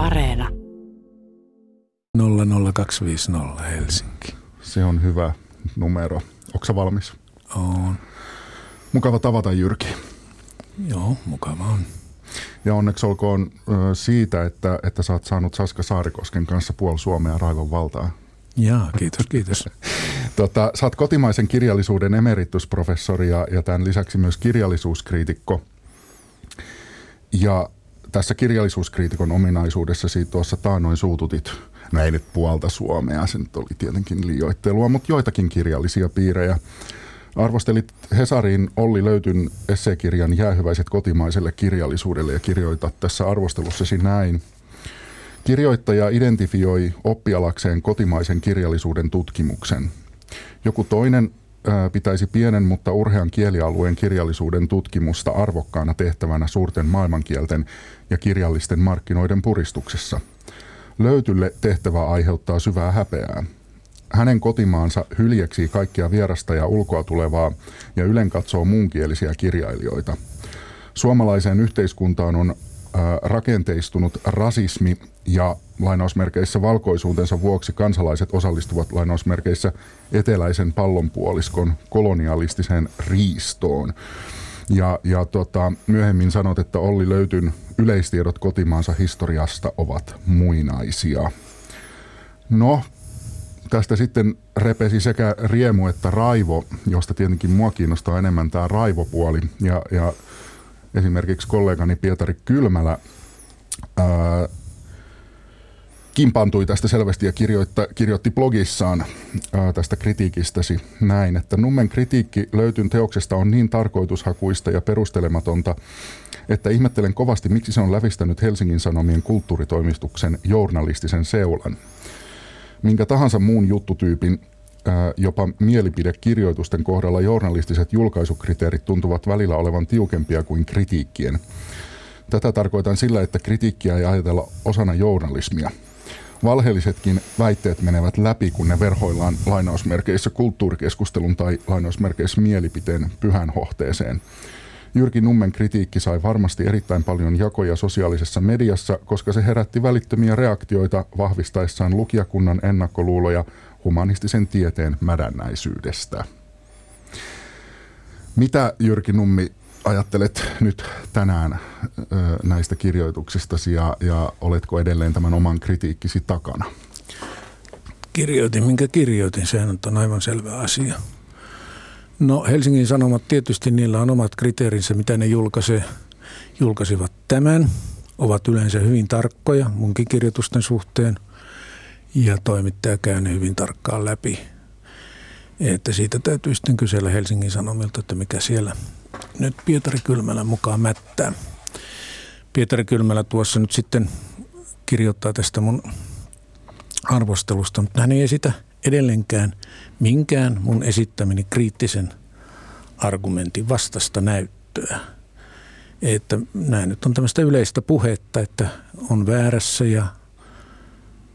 Areena. 00250 Helsinki. Se on hyvä numero. Onko valmis? On. Mukava tavata Jyrki. Joo, mukava on. Ja onneksi olkoon siitä, että, että sä oot saanut Saska Saarikosken kanssa puol Suomea raivon valtaa. Jaa, kiitos, kiitos. tota, sä oot kotimaisen kirjallisuuden emeritusprofessori ja, ja tämän lisäksi myös kirjallisuuskriitikko. Ja tässä kirjallisuuskriitikon ominaisuudessasi tuossa taanoin suututit, no ei nyt puolta Suomea, se nyt oli tietenkin liioittelua, mutta joitakin kirjallisia piirejä. Arvostelit Hesarin Olli Löytyn esseekirjan Jäähyväiset kotimaiselle kirjallisuudelle ja kirjoitat tässä arvostelussasi näin. Kirjoittaja identifioi oppialakseen kotimaisen kirjallisuuden tutkimuksen. Joku toinen pitäisi pienen, mutta urhean kielialueen kirjallisuuden tutkimusta arvokkaana tehtävänä suurten maailmankielten ja kirjallisten markkinoiden puristuksessa. Löytylle tehtävä aiheuttaa syvää häpeää. Hänen kotimaansa hyljeksii kaikkia vierasta ja ulkoa tulevaa ja ylen katsoo muunkielisiä kirjailijoita. Suomalaiseen yhteiskuntaan on rakenteistunut rasismi ja lainausmerkeissä valkoisuutensa vuoksi kansalaiset osallistuvat lainausmerkeissä eteläisen pallonpuoliskon kolonialistiseen riistoon. Ja, ja tota, myöhemmin sanot, että Olli Löytyn yleistiedot kotimaansa historiasta ovat muinaisia. No, tästä sitten repesi sekä riemu että raivo, josta tietenkin mua kiinnostaa enemmän tämä raivopuoli. Ja, ja esimerkiksi kollegani Pietari Kylmälä ää, kimpantui tästä selvästi ja kirjoitta, kirjoitti blogissaan ää, tästä kritiikistäsi näin, että Nummen kritiikki löytyn teoksesta on niin tarkoitushakuista ja perustelematonta, että ihmettelen kovasti, miksi se on lävistänyt Helsingin Sanomien kulttuuritoimistuksen journalistisen seulan. Minkä tahansa muun juttutyypin jopa mielipidekirjoitusten kohdalla journalistiset julkaisukriteerit tuntuvat välillä olevan tiukempia kuin kritiikkien. Tätä tarkoitan sillä, että kritiikkiä ei ajatella osana journalismia. Valheellisetkin väitteet menevät läpi, kun ne verhoillaan lainausmerkeissä kulttuurikeskustelun tai lainausmerkeissä mielipiteen pyhän hohteeseen. Jyrki Nummen kritiikki sai varmasti erittäin paljon jakoja sosiaalisessa mediassa, koska se herätti välittömiä reaktioita vahvistaessaan lukijakunnan ennakkoluuloja humanistisen tieteen mädännäisyydestä. Mitä Jyrki Nummi ajattelet nyt tänään näistä kirjoituksistasi ja, ja oletko edelleen tämän oman kritiikkisi takana? Kirjoitin, minkä kirjoitin, sehän on aivan selvä asia. No Helsingin Sanomat tietysti niillä on omat kriteerinsä, mitä ne julkaisee. Julkaisivat tämän, ovat yleensä hyvin tarkkoja munkin kirjoitusten suhteen – ja toimittaja käy ne hyvin tarkkaan läpi. Että siitä täytyy sitten kysellä Helsingin Sanomilta, että mikä siellä nyt Pietari Kylmälän mukaan mättää. Pietari Kylmälä tuossa nyt sitten kirjoittaa tästä mun arvostelusta, mutta hän ei esitä edelleenkään minkään mun esittämini kriittisen argumentin vastasta näyttöä. Että näin nyt on tämmöistä yleistä puhetta, että on väärässä ja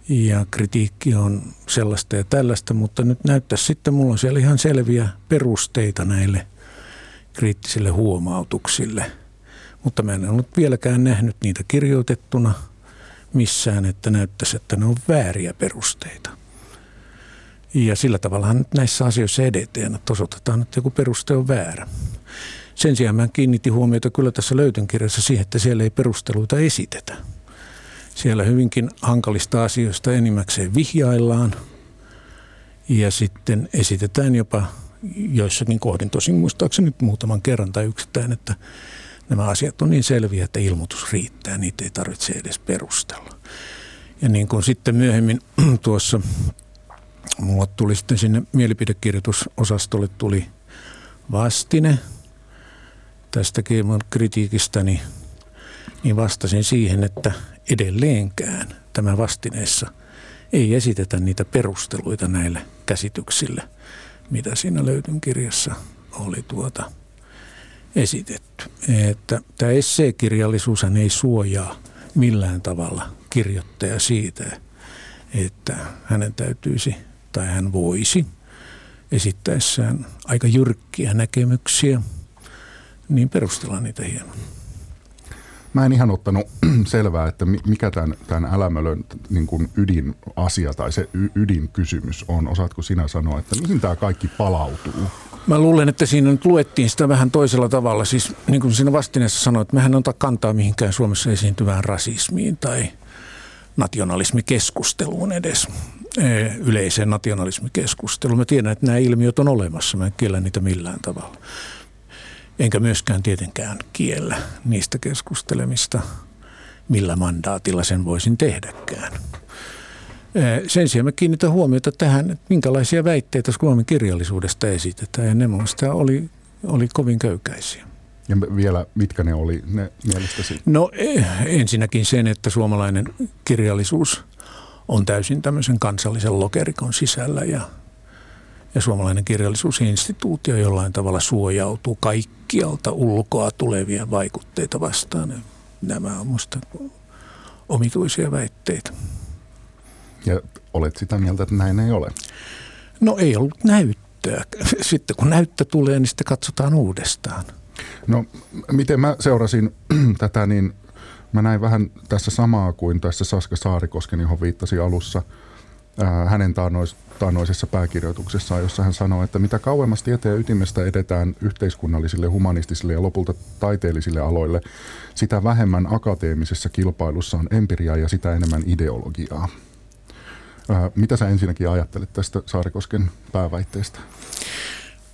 ja kritiikki on sellaista ja tällaista, mutta nyt näyttää sitten, mulla on siellä ihan selviä perusteita näille kriittisille huomautuksille. Mutta mä en ollut vieläkään nähnyt niitä kirjoitettuna missään, että näyttäisi, että ne on vääriä perusteita. Ja sillä tavalla nyt näissä asioissa edetään, että osoitetaan, että joku peruste on väärä. Sen sijaan mä kiinnitin huomiota kyllä tässä löytön kirjassa siihen, että siellä ei perusteluita esitetä. Siellä hyvinkin hankalista asioista enimmäkseen vihjaillaan ja sitten esitetään jopa joissakin kohdin, tosin muistaakseni nyt muutaman kerran tai yksittäin, että nämä asiat on niin selviä, että ilmoitus riittää, niitä ei tarvitse edes perustella. Ja niin kuin sitten myöhemmin tuossa mulla tuli sitten sinne mielipidekirjoitusosastolle tuli vastine tästäkin mun kritiikistäni, niin vastasin siihen, että edelleenkään tämä vastineessa ei esitetä niitä perusteluita näille käsityksille, mitä siinä löytyn kirjassa oli tuota esitetty. Että tämä esseekirjallisuus ei suojaa millään tavalla kirjoittaja siitä, että hänen täytyisi tai hän voisi esittäessään aika jyrkkiä näkemyksiä, niin perustella niitä hieman. Mä en ihan ottanut selvää, että mikä tämän, tämän älämölön niin kuin ydinasia tai se ydinkysymys on. Osaatko sinä sanoa, että mihin tämä kaikki palautuu? Mä luulen, että siinä nyt luettiin sitä vähän toisella tavalla. Siis niin kuin siinä vastineessa sanoit, että mehän ota kantaa mihinkään Suomessa esiintyvään rasismiin tai nationalismikeskusteluun edes, e, yleiseen nationalismikeskusteluun. Mä tiedän, että nämä ilmiöt on olemassa, mä en kiellä niitä millään tavalla. Enkä myöskään tietenkään kiellä niistä keskustelemista, millä mandaatilla sen voisin tehdäkään. Sen sijaan mä kiinnitän huomiota tähän, että minkälaisia väitteitä Suomen kirjallisuudesta esitetään, ja ne minusta oli, oli kovin köykäisiä. Ja vielä, mitkä ne oli ne mielestäsi? No eh, ensinnäkin sen, että suomalainen kirjallisuus on täysin tämmöisen kansallisen lokerikon sisällä ja, ja suomalainen kirjallisuusinstituutio jollain tavalla suojautuu kaikkialta ulkoa tulevia vaikutteita vastaan. Nämä on minusta omituisia väitteitä. Ja olet sitä mieltä, että näin ei ole? No ei ollut näyttöä. Sitten kun näyttö tulee, niin sitten katsotaan uudestaan. No miten mä seurasin tätä, niin mä näin vähän tässä samaa kuin tässä Saska Saarikosken, johon viittasi alussa ää, hänen taannois, taannoisessa pääkirjoituksessaan, jossa hän sanoi, että mitä kauemmas tieteen ytimestä edetään yhteiskunnallisille, humanistisille ja lopulta taiteellisille aloille, sitä vähemmän akateemisessa kilpailussa on empiriaa ja sitä enemmän ideologiaa. Ää, mitä sä ensinnäkin ajattelet tästä Saarikosken pääväitteestä?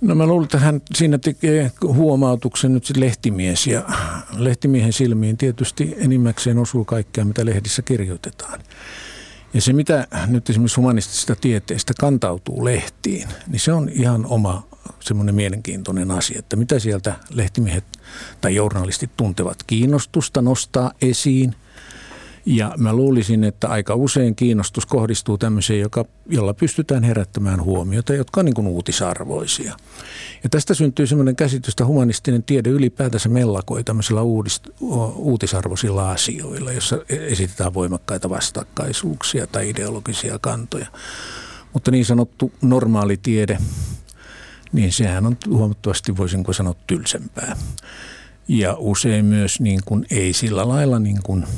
No mä luulen, että hän siinä tekee huomautuksen nyt lehtimies ja lehtimiehen silmiin tietysti enimmäkseen osuu kaikkea, mitä lehdissä kirjoitetaan. Ja se, mitä nyt esimerkiksi humanistisesta tieteestä kantautuu lehtiin, niin se on ihan oma semmoinen mielenkiintoinen asia, että mitä sieltä lehtimiehet tai journalistit tuntevat. Kiinnostusta nostaa esiin ja mä luulisin, että aika usein kiinnostus kohdistuu tämmöiseen, joka, jolla pystytään herättämään huomiota, jotka on niin kuin uutisarvoisia. Ja tästä syntyy semmoinen käsitys, että humanistinen tiede ylipäätänsä mellakoi tämmöisillä uudist, uutisarvoisilla asioilla, jossa esitetään voimakkaita vastakkaisuuksia tai ideologisia kantoja. Mutta niin sanottu normaali tiede, niin sehän on huomattavasti, voisinko sanoa, tylsempää. Ja usein myös niin kuin, ei sillä lailla niin kuin –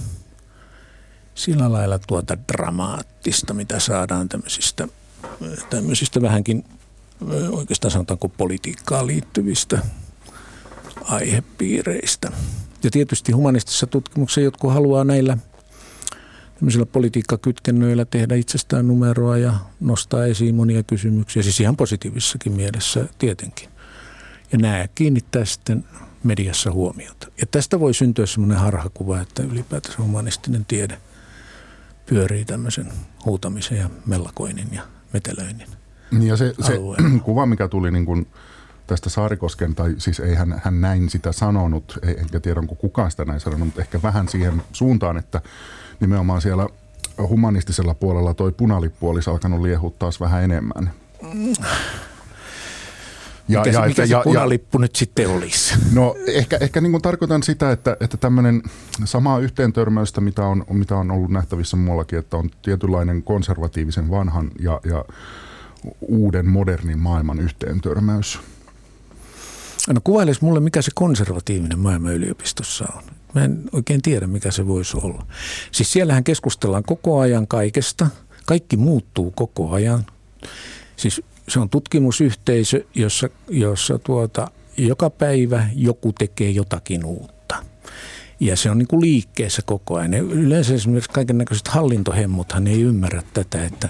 sillä lailla tuota dramaattista, mitä saadaan tämmöisistä, tämmöisistä vähänkin oikeastaan sanotaanko politiikkaan liittyvistä aihepiireistä. Ja tietysti humanistisessa tutkimuksessa jotkut haluaa näillä tämmöisillä politiikkakytkennöillä tehdä itsestään numeroa ja nostaa esiin monia kysymyksiä, siis ihan positiivisessakin mielessä tietenkin. Ja nämä kiinnittää sitten mediassa huomiota. Ja tästä voi syntyä semmoinen harhakuva, että ylipäätänsä humanistinen tiede – pyörii tämmöisen huutamisen ja mellakoinnin ja metelöinnin niin ja se, se kuva, mikä tuli niin kuin tästä Saarikosken, tai siis ei hän, hän näin sitä sanonut, enkä tiedä onko kukaan sitä näin sanonut, mutta ehkä vähän siihen suuntaan, että nimenomaan siellä humanistisella puolella toi punalippu olisi alkanut liehua taas vähän enemmän. Mm. Ja, mikä, ja, mikä se punalippu ja, nyt sitten olisi? No ehkä, ehkä niin kuin tarkoitan sitä, että, että tämmöinen samaa yhteentörmäystä, mitä on, mitä on ollut nähtävissä muuallakin, että on tietynlainen konservatiivisen vanhan ja, ja uuden modernin maailman yhteentörmäys. No kuvailisi mulle, mikä se konservatiivinen maailma yliopistossa on. Mä en oikein tiedä, mikä se voisi olla. Siis siellähän keskustellaan koko ajan kaikesta. Kaikki muuttuu koko ajan. Siis se on tutkimusyhteisö, jossa, jossa tuota, joka päivä joku tekee jotakin uutta. Ja se on niin kuin liikkeessä koko ajan. Yleensä esimerkiksi kaiken näköiset hallintohemmuthan ei ymmärrä tätä, että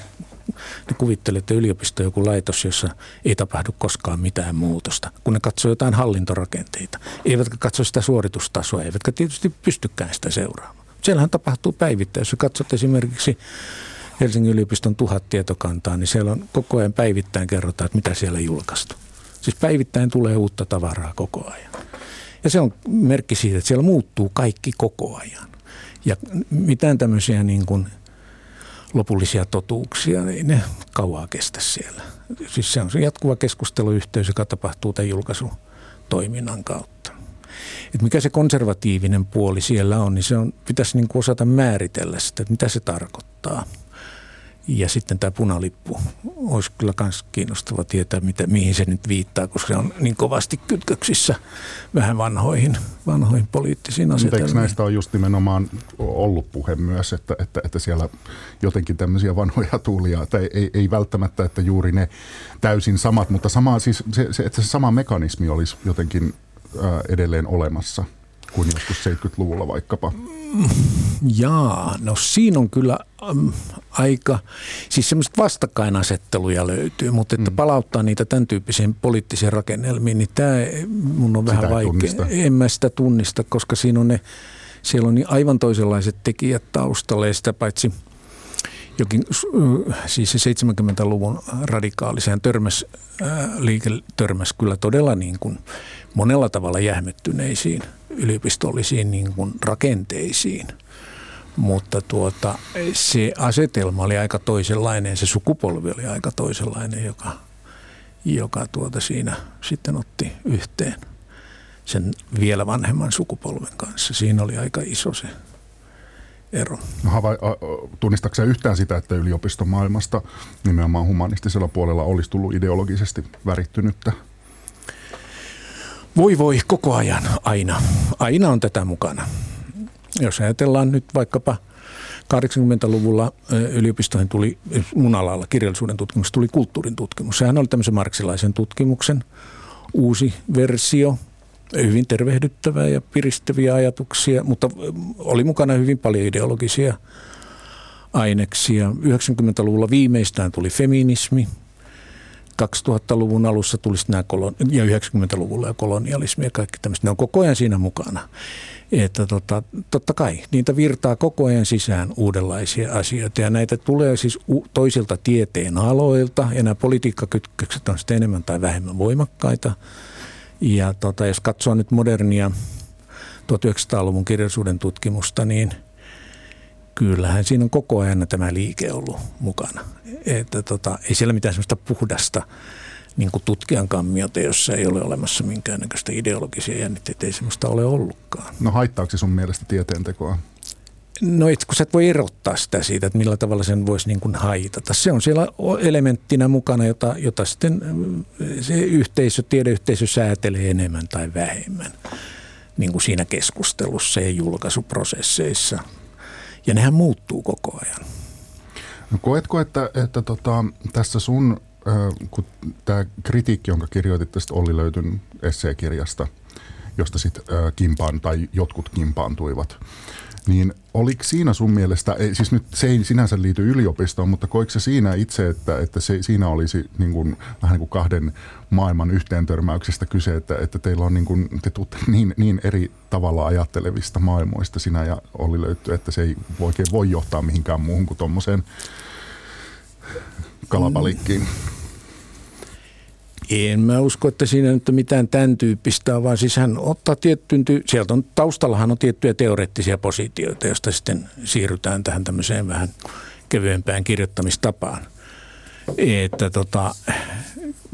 ne kuvittelee, että yliopisto on joku laitos, jossa ei tapahdu koskaan mitään muutosta, kun ne katsoo jotain hallintorakenteita. Eivätkä katso sitä suoritustasoa, eivätkä tietysti pystykään sitä seuraamaan. Siellähän tapahtuu päivittäin. Jos katsot esimerkiksi Helsingin yliopiston tuhat tietokantaa, niin siellä on koko ajan päivittäin kerrotaan, että mitä siellä julkaistu. Siis päivittäin tulee uutta tavaraa koko ajan. Ja se on merkki siitä, että siellä muuttuu kaikki koko ajan. Ja mitään tämmöisiä niin kuin lopullisia totuuksia, niin ne kauaa kestä siellä. Siis se on se jatkuva keskusteluyhteys, joka tapahtuu tämän julkaisutoiminnan kautta. Et mikä se konservatiivinen puoli siellä on, niin se on, pitäisi niin kuin osata määritellä sitä, että mitä se tarkoittaa – Ja sitten tämä punalippu olisi kyllä myös kiinnostava tietää, mitä, mihin se nyt viittaa, koska se on niin kovasti kytköksissä vähän vanhoihin, vanhoihin poliittisiin asetelmiin. Eikö näistä on just nimenomaan ollut puhe myös, että, että, että siellä jotenkin tämmöisiä vanhoja tuulia, että ei, ei, ei välttämättä, että juuri ne täysin samat, mutta sama, siis se, se, että se sama mekanismi olisi jotenkin ää, edelleen olemassa kuin joskus 70-luvulla vaikkapa. Jaa, no siinä on kyllä äm, aika, siis semmoista vastakkainasetteluja löytyy, mutta että mm. palauttaa niitä tämän tyyppisiin poliittisiin rakennelmiin, niin tämä mun on sitä vähän vaikea. Tunnista. En mä sitä tunnista, koska siinä on ne, siellä on niin aivan toisenlaiset tekijät taustalla ja sitä paitsi jokin, siis se 70-luvun radikaaliseen törmäs, liike törmäs kyllä todella niin kuin monella tavalla jähmettyneisiin yliopistollisiin niin kuin rakenteisiin. Mutta tuota, se asetelma oli aika toisenlainen, se sukupolvi oli aika toisenlainen, joka, joka tuota siinä sitten otti yhteen sen vielä vanhemman sukupolven kanssa. Siinä oli aika iso se ero. No, tunnistatko yhtään sitä, että yliopiston maailmasta nimenomaan humanistisella puolella olisi tullut ideologisesti värittynyttä? Voi voi, koko ajan, aina. Aina on tätä mukana. Jos ajatellaan nyt vaikkapa 80-luvulla yliopistoihin tuli mun alalla kirjallisuuden tutkimus, tuli kulttuurin tutkimus. Sehän oli tämmöisen marksilaisen tutkimuksen uusi versio, hyvin tervehdyttävää ja piristäviä ajatuksia, mutta oli mukana hyvin paljon ideologisia aineksia. 90-luvulla viimeistään tuli feminismi, 2000-luvun alussa tulisi nämä kolon- ja 90-luvulla ja kolonialismi ja kaikki tämmöistä. Ne on koko ajan siinä mukana. Että tota, totta kai niitä virtaa koko ajan sisään uudenlaisia asioita ja näitä tulee siis toisilta tieteen aloilta ja nämä politiikkakytkökset on sitten enemmän tai vähemmän voimakkaita. Ja tota, jos katsoo nyt modernia 1900-luvun kirjallisuuden tutkimusta, niin – kyllähän siinä on koko ajan tämä liike ollut mukana. Että tota, ei siellä mitään sellaista puhdasta niin kuin tutkijan kammiota, jossa ei ole olemassa minkäännäköistä ideologisia jännitteitä, ei sellaista ole ollutkaan. No haittaako se sun mielestä tieteentekoa? No et, kun sä et voi erottaa sitä siitä, että millä tavalla sen voisi niin kuin haitata. Se on siellä elementtinä mukana, jota, jota sitten se yhteisö, tiedeyhteisö säätelee enemmän tai vähemmän niin kuin siinä keskustelussa ja julkaisuprosesseissa – ja nehän muuttuu koko ajan. No koetko, että, että tota, tässä sun, äh, kun tämä kritiikki, jonka kirjoitit tästä Olli Löytyn esseekirjasta, josta sitten äh, kimpaan tai jotkut kimpaantuivat, niin oliko siinä sun mielestä, ei, siis nyt se ei sinänsä liity yliopistoon, mutta koiko se siinä itse, että, että se, siinä olisi niin kuin, vähän niin kuin kahden maailman yhteentörmäyksestä kyse, että, että teillä on niin kuin, te tuutte niin, niin eri tavalla ajattelevista maailmoista sinä ja oli löytyy, että se ei oikein voi johtaa mihinkään muuhun kuin tuommoiseen kalapalikkiin? Mm. En mä usko, että siinä nyt on mitään tämän tyyppistä, vaan siis hän ottaa tiettyyn, sieltä on, taustallahan on tiettyjä teoreettisia positioita, joista sitten siirrytään tähän tämmöiseen vähän kevyempään kirjoittamistapaan. Että tota,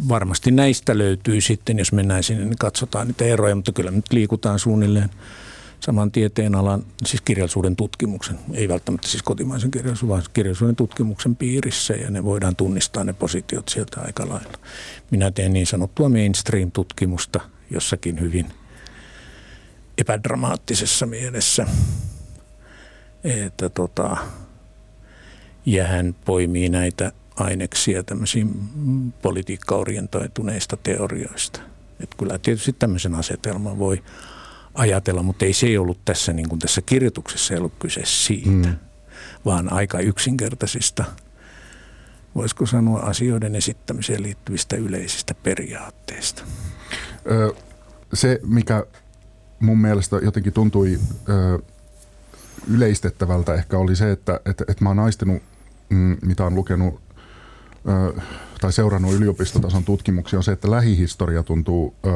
varmasti näistä löytyy sitten, jos mennään sinne, niin katsotaan niitä eroja, mutta kyllä nyt liikutaan suunnilleen – saman tieteen alan, siis kirjallisuuden tutkimuksen, ei välttämättä siis kotimaisen kirjallisuuden, vaan kirjallisuuden tutkimuksen piirissä ja ne voidaan tunnistaa ne positiot sieltä aika lailla. Minä teen niin sanottua mainstream-tutkimusta jossakin hyvin epädramaattisessa mielessä. Että tota, ja hän poimii näitä aineksia tämmöisiin politiikkaorientoituneista teorioista. Että kyllä tietysti tämmöisen asetelman voi ajatella, mutta ei se ei ollut tässä, niin kuin tässä kirjoituksessa ei ollut kyse siitä, mm. vaan aika yksinkertaisista, voisiko sanoa asioiden esittämiseen liittyvistä yleisistä periaatteista. Ö, se, mikä mun mielestä jotenkin tuntui ö, yleistettävältä ehkä oli se, että, että, että mä oon aistinut, mm, mitä on lukenut ö, tai seurannut yliopistotason tutkimuksia, on se, että lähihistoria tuntuu ö,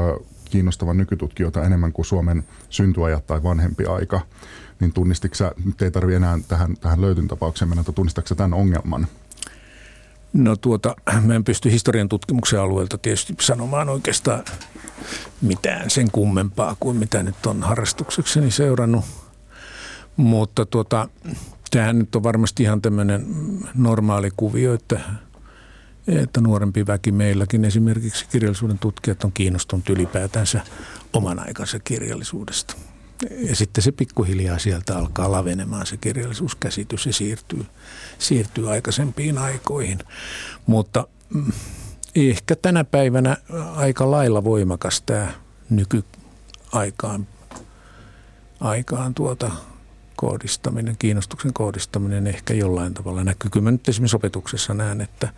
kiinnostavan nykytutkijoita enemmän kuin Suomen syntyajat tai vanhempi aika, niin tunnistitko nyt ei tarvitse enää tähän, tähän löytyn tapaukseen mennä, mutta tunnistatko tämän ongelman? No tuota, mä en pysty historian tutkimuksen alueelta tietysti sanomaan oikeastaan mitään sen kummempaa kuin mitä nyt on harrastuksekseni seurannut. Mutta tuota, tämähän nyt on varmasti ihan tämmöinen normaali kuvio, että, että nuorempi väki meilläkin esimerkiksi kirjallisuuden tutkijat on kiinnostunut ylipäätänsä oman aikansa kirjallisuudesta. Ja sitten se pikkuhiljaa sieltä alkaa lavenemaan se kirjallisuuskäsitys ja siirtyy, siirtyy aikaisempiin aikoihin. Mutta mm, ehkä tänä päivänä aika lailla voimakas tämä nykyaikaan aikaan tuota kohdistaminen, kiinnostuksen kohdistaminen ehkä jollain tavalla näkyy. Kyllä mä nyt esimerkiksi opetuksessa näen, että,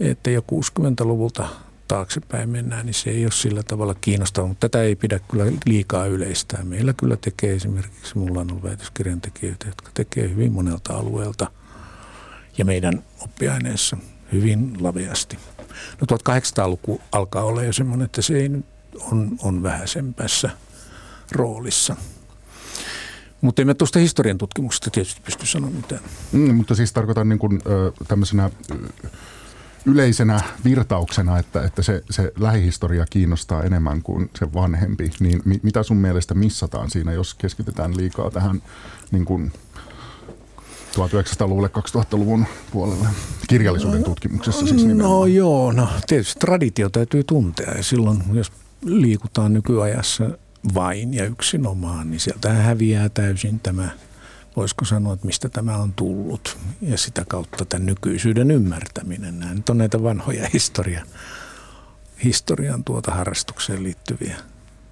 että jo 60-luvulta taaksepäin mennään, niin se ei ole sillä tavalla kiinnostavaa, mutta tätä ei pidä kyllä liikaa yleistää. Meillä kyllä tekee esimerkiksi, mulla on ollut väitöskirjan tekijöitä, jotka tekee hyvin monelta alueelta ja meidän oppiaineessa hyvin laveasti. No 1800-luku alkaa olla jo semmoinen, että se ei on, on vähäisempässä roolissa. Mutta emme tuosta historian tutkimuksesta tietysti pysty sanomaan mitään. Mm, mutta siis tarkoitan niin kuin, tämmöisenä yleisenä virtauksena, että, että se, se lähihistoria kiinnostaa enemmän kuin se vanhempi, niin mi, mitä sun mielestä missataan siinä, jos keskitytään liikaa tähän niin kuin 1900-luvulle, 2000-luvun puolelle kirjallisuuden tutkimuksessa siis nimenomaan. No joo, no tietysti traditio täytyy tuntea ja silloin jos liikutaan nykyajassa vain ja yksinomaan, niin sieltä häviää täysin tämä – voisiko sanoa, että mistä tämä on tullut ja sitä kautta tämän nykyisyyden ymmärtäminen. Nämä nyt on näitä vanhoja historia, historian tuota harrastukseen liittyviä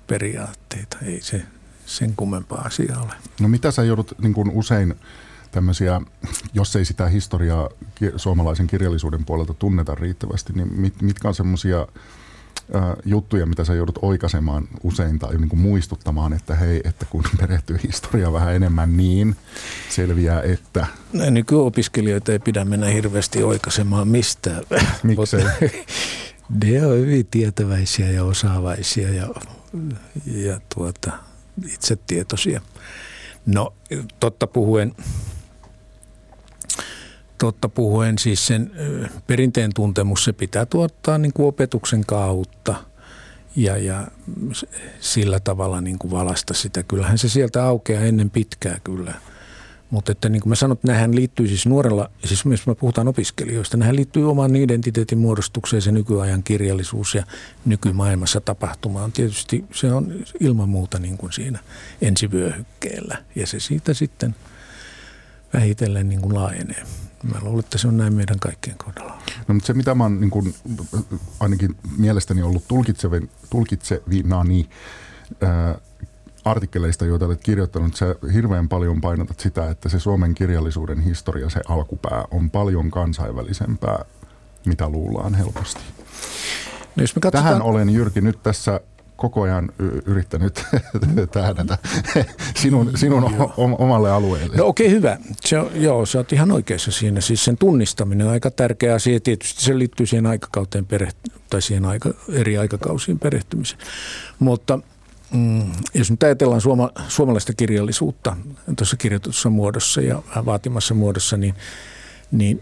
periaatteita. Ei se sen kummempaa asiaa ole. No mitä sä joudut niin kuin usein tämmöisiä, jos ei sitä historiaa suomalaisen kirjallisuuden puolelta tunneta riittävästi, niin mit, mitkä on semmoisia juttuja, mitä sä joudut oikaisemaan usein tai niin kuin muistuttamaan, että hei, että kun perehtyy historiaa vähän enemmän, niin selviää, että... Nykyopiskelijoita ei pidä mennä hirveästi oikaisemaan mistään. Miksei? ne on hyvin tietäväisiä ja osaavaisia ja, ja tuota, itsetietoisia. No totta puhuen totta puhuen siis sen perinteen tuntemus, se pitää tuottaa niin kuin opetuksen kautta ja, ja sillä tavalla niin kuin valasta sitä. Kyllähän se sieltä aukeaa ennen pitkää kyllä. Mutta että niin kuin mä sanon, että liittyy siis nuorella, siis jos me puhutaan opiskelijoista, nämähän liittyy oman identiteetin muodostukseen se nykyajan kirjallisuus ja nykymaailmassa tapahtumaan. Tietysti se on ilman muuta niin kuin siinä ensivyöhykkeellä ja se siitä sitten vähitellen niin kuin laajenee. Mä luulen, että se on näin meidän kaikkien kohdalla. No, mutta se, mitä mä oon niin kuin, ainakin mielestäni ollut tulkitsevina, niin ää, artikkeleista, joita olet kirjoittanut, sä hirveän paljon painotat sitä, että se Suomen kirjallisuuden historia, se alkupää, on paljon kansainvälisempää, mitä luullaan helposti. No jos me katsotaan... Tähän olen Jyrki nyt tässä koko ajan yrittänyt tähdätä sinun, sinun omalle alueelle. No okei, okay, hyvä. Se on, joo, sä oot ihan oikeassa siinä. Siis sen tunnistaminen on aika tärkeä asia. Tietysti se liittyy siihen aikakauteen perehty- tai siihen aika, eri aikakausiin perehtymiseen. Mutta mm, jos nyt ajatellaan suoma, suomalaista kirjallisuutta tuossa kirjoitussa muodossa ja vaatimassa muodossa, niin, niin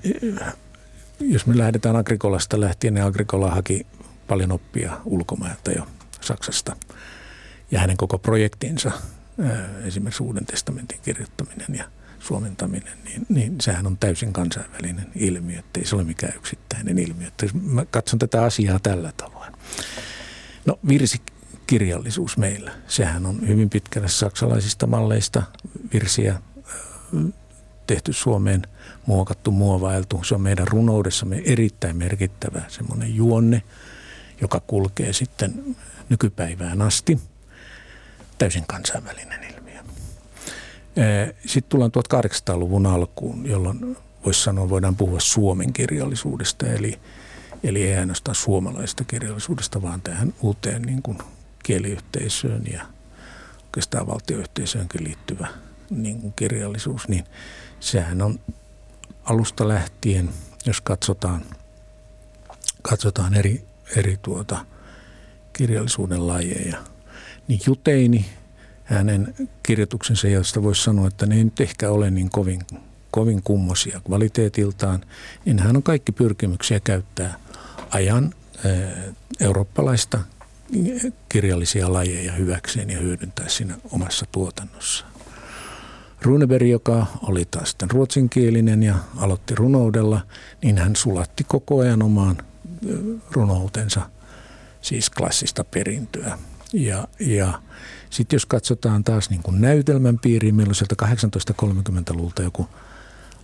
jos me lähdetään Agrikolasta lähtien, niin Agrikola haki paljon oppia ulkomailta jo – Saksasta. Ja hänen koko projektinsa, esimerkiksi Uuden testamentin kirjoittaminen ja suomentaminen, niin, niin sehän on täysin kansainvälinen ilmiö, että ei se ole mikään yksittäinen ilmiö. Että mä katson tätä asiaa tällä tavoin. No virsikirjallisuus meillä, sehän on hyvin pitkälle saksalaisista malleista virsiä tehty Suomeen, muokattu, muovailtu. Se on meidän runoudessamme erittäin merkittävä semmoinen juonne, joka kulkee sitten nykypäivään asti. Täysin kansainvälinen ilmiö. Sitten tullaan 1800-luvun alkuun, jolloin voisi sanoa, voidaan puhua Suomen kirjallisuudesta, eli, eli ei ainoastaan suomalaisesta kirjallisuudesta, vaan tähän uuteen niin kuin kieliyhteisöön ja oikeastaan valtioyhteisöönkin liittyvä niin kuin kirjallisuus, niin sehän on alusta lähtien, jos katsotaan, katsotaan eri, eri tuota, kirjallisuuden lajeja. Niin Juteini, hänen kirjoituksensa, josta voisi sanoa, että ne ei nyt ehkä ole niin kovin, kovin kummosia kvaliteetiltaan, niin hän on kaikki pyrkimyksiä käyttää ajan eurooppalaista kirjallisia lajeja hyväkseen ja hyödyntää siinä omassa tuotannossa. Runeberg, joka oli taas sitten ruotsinkielinen ja aloitti runoudella, niin hän sulatti koko ajan omaan runoutensa, siis klassista perintöä. Ja, ja sitten jos katsotaan taas niin kuin näytelmän piiriin, meillä on sieltä 1830-luvulta joku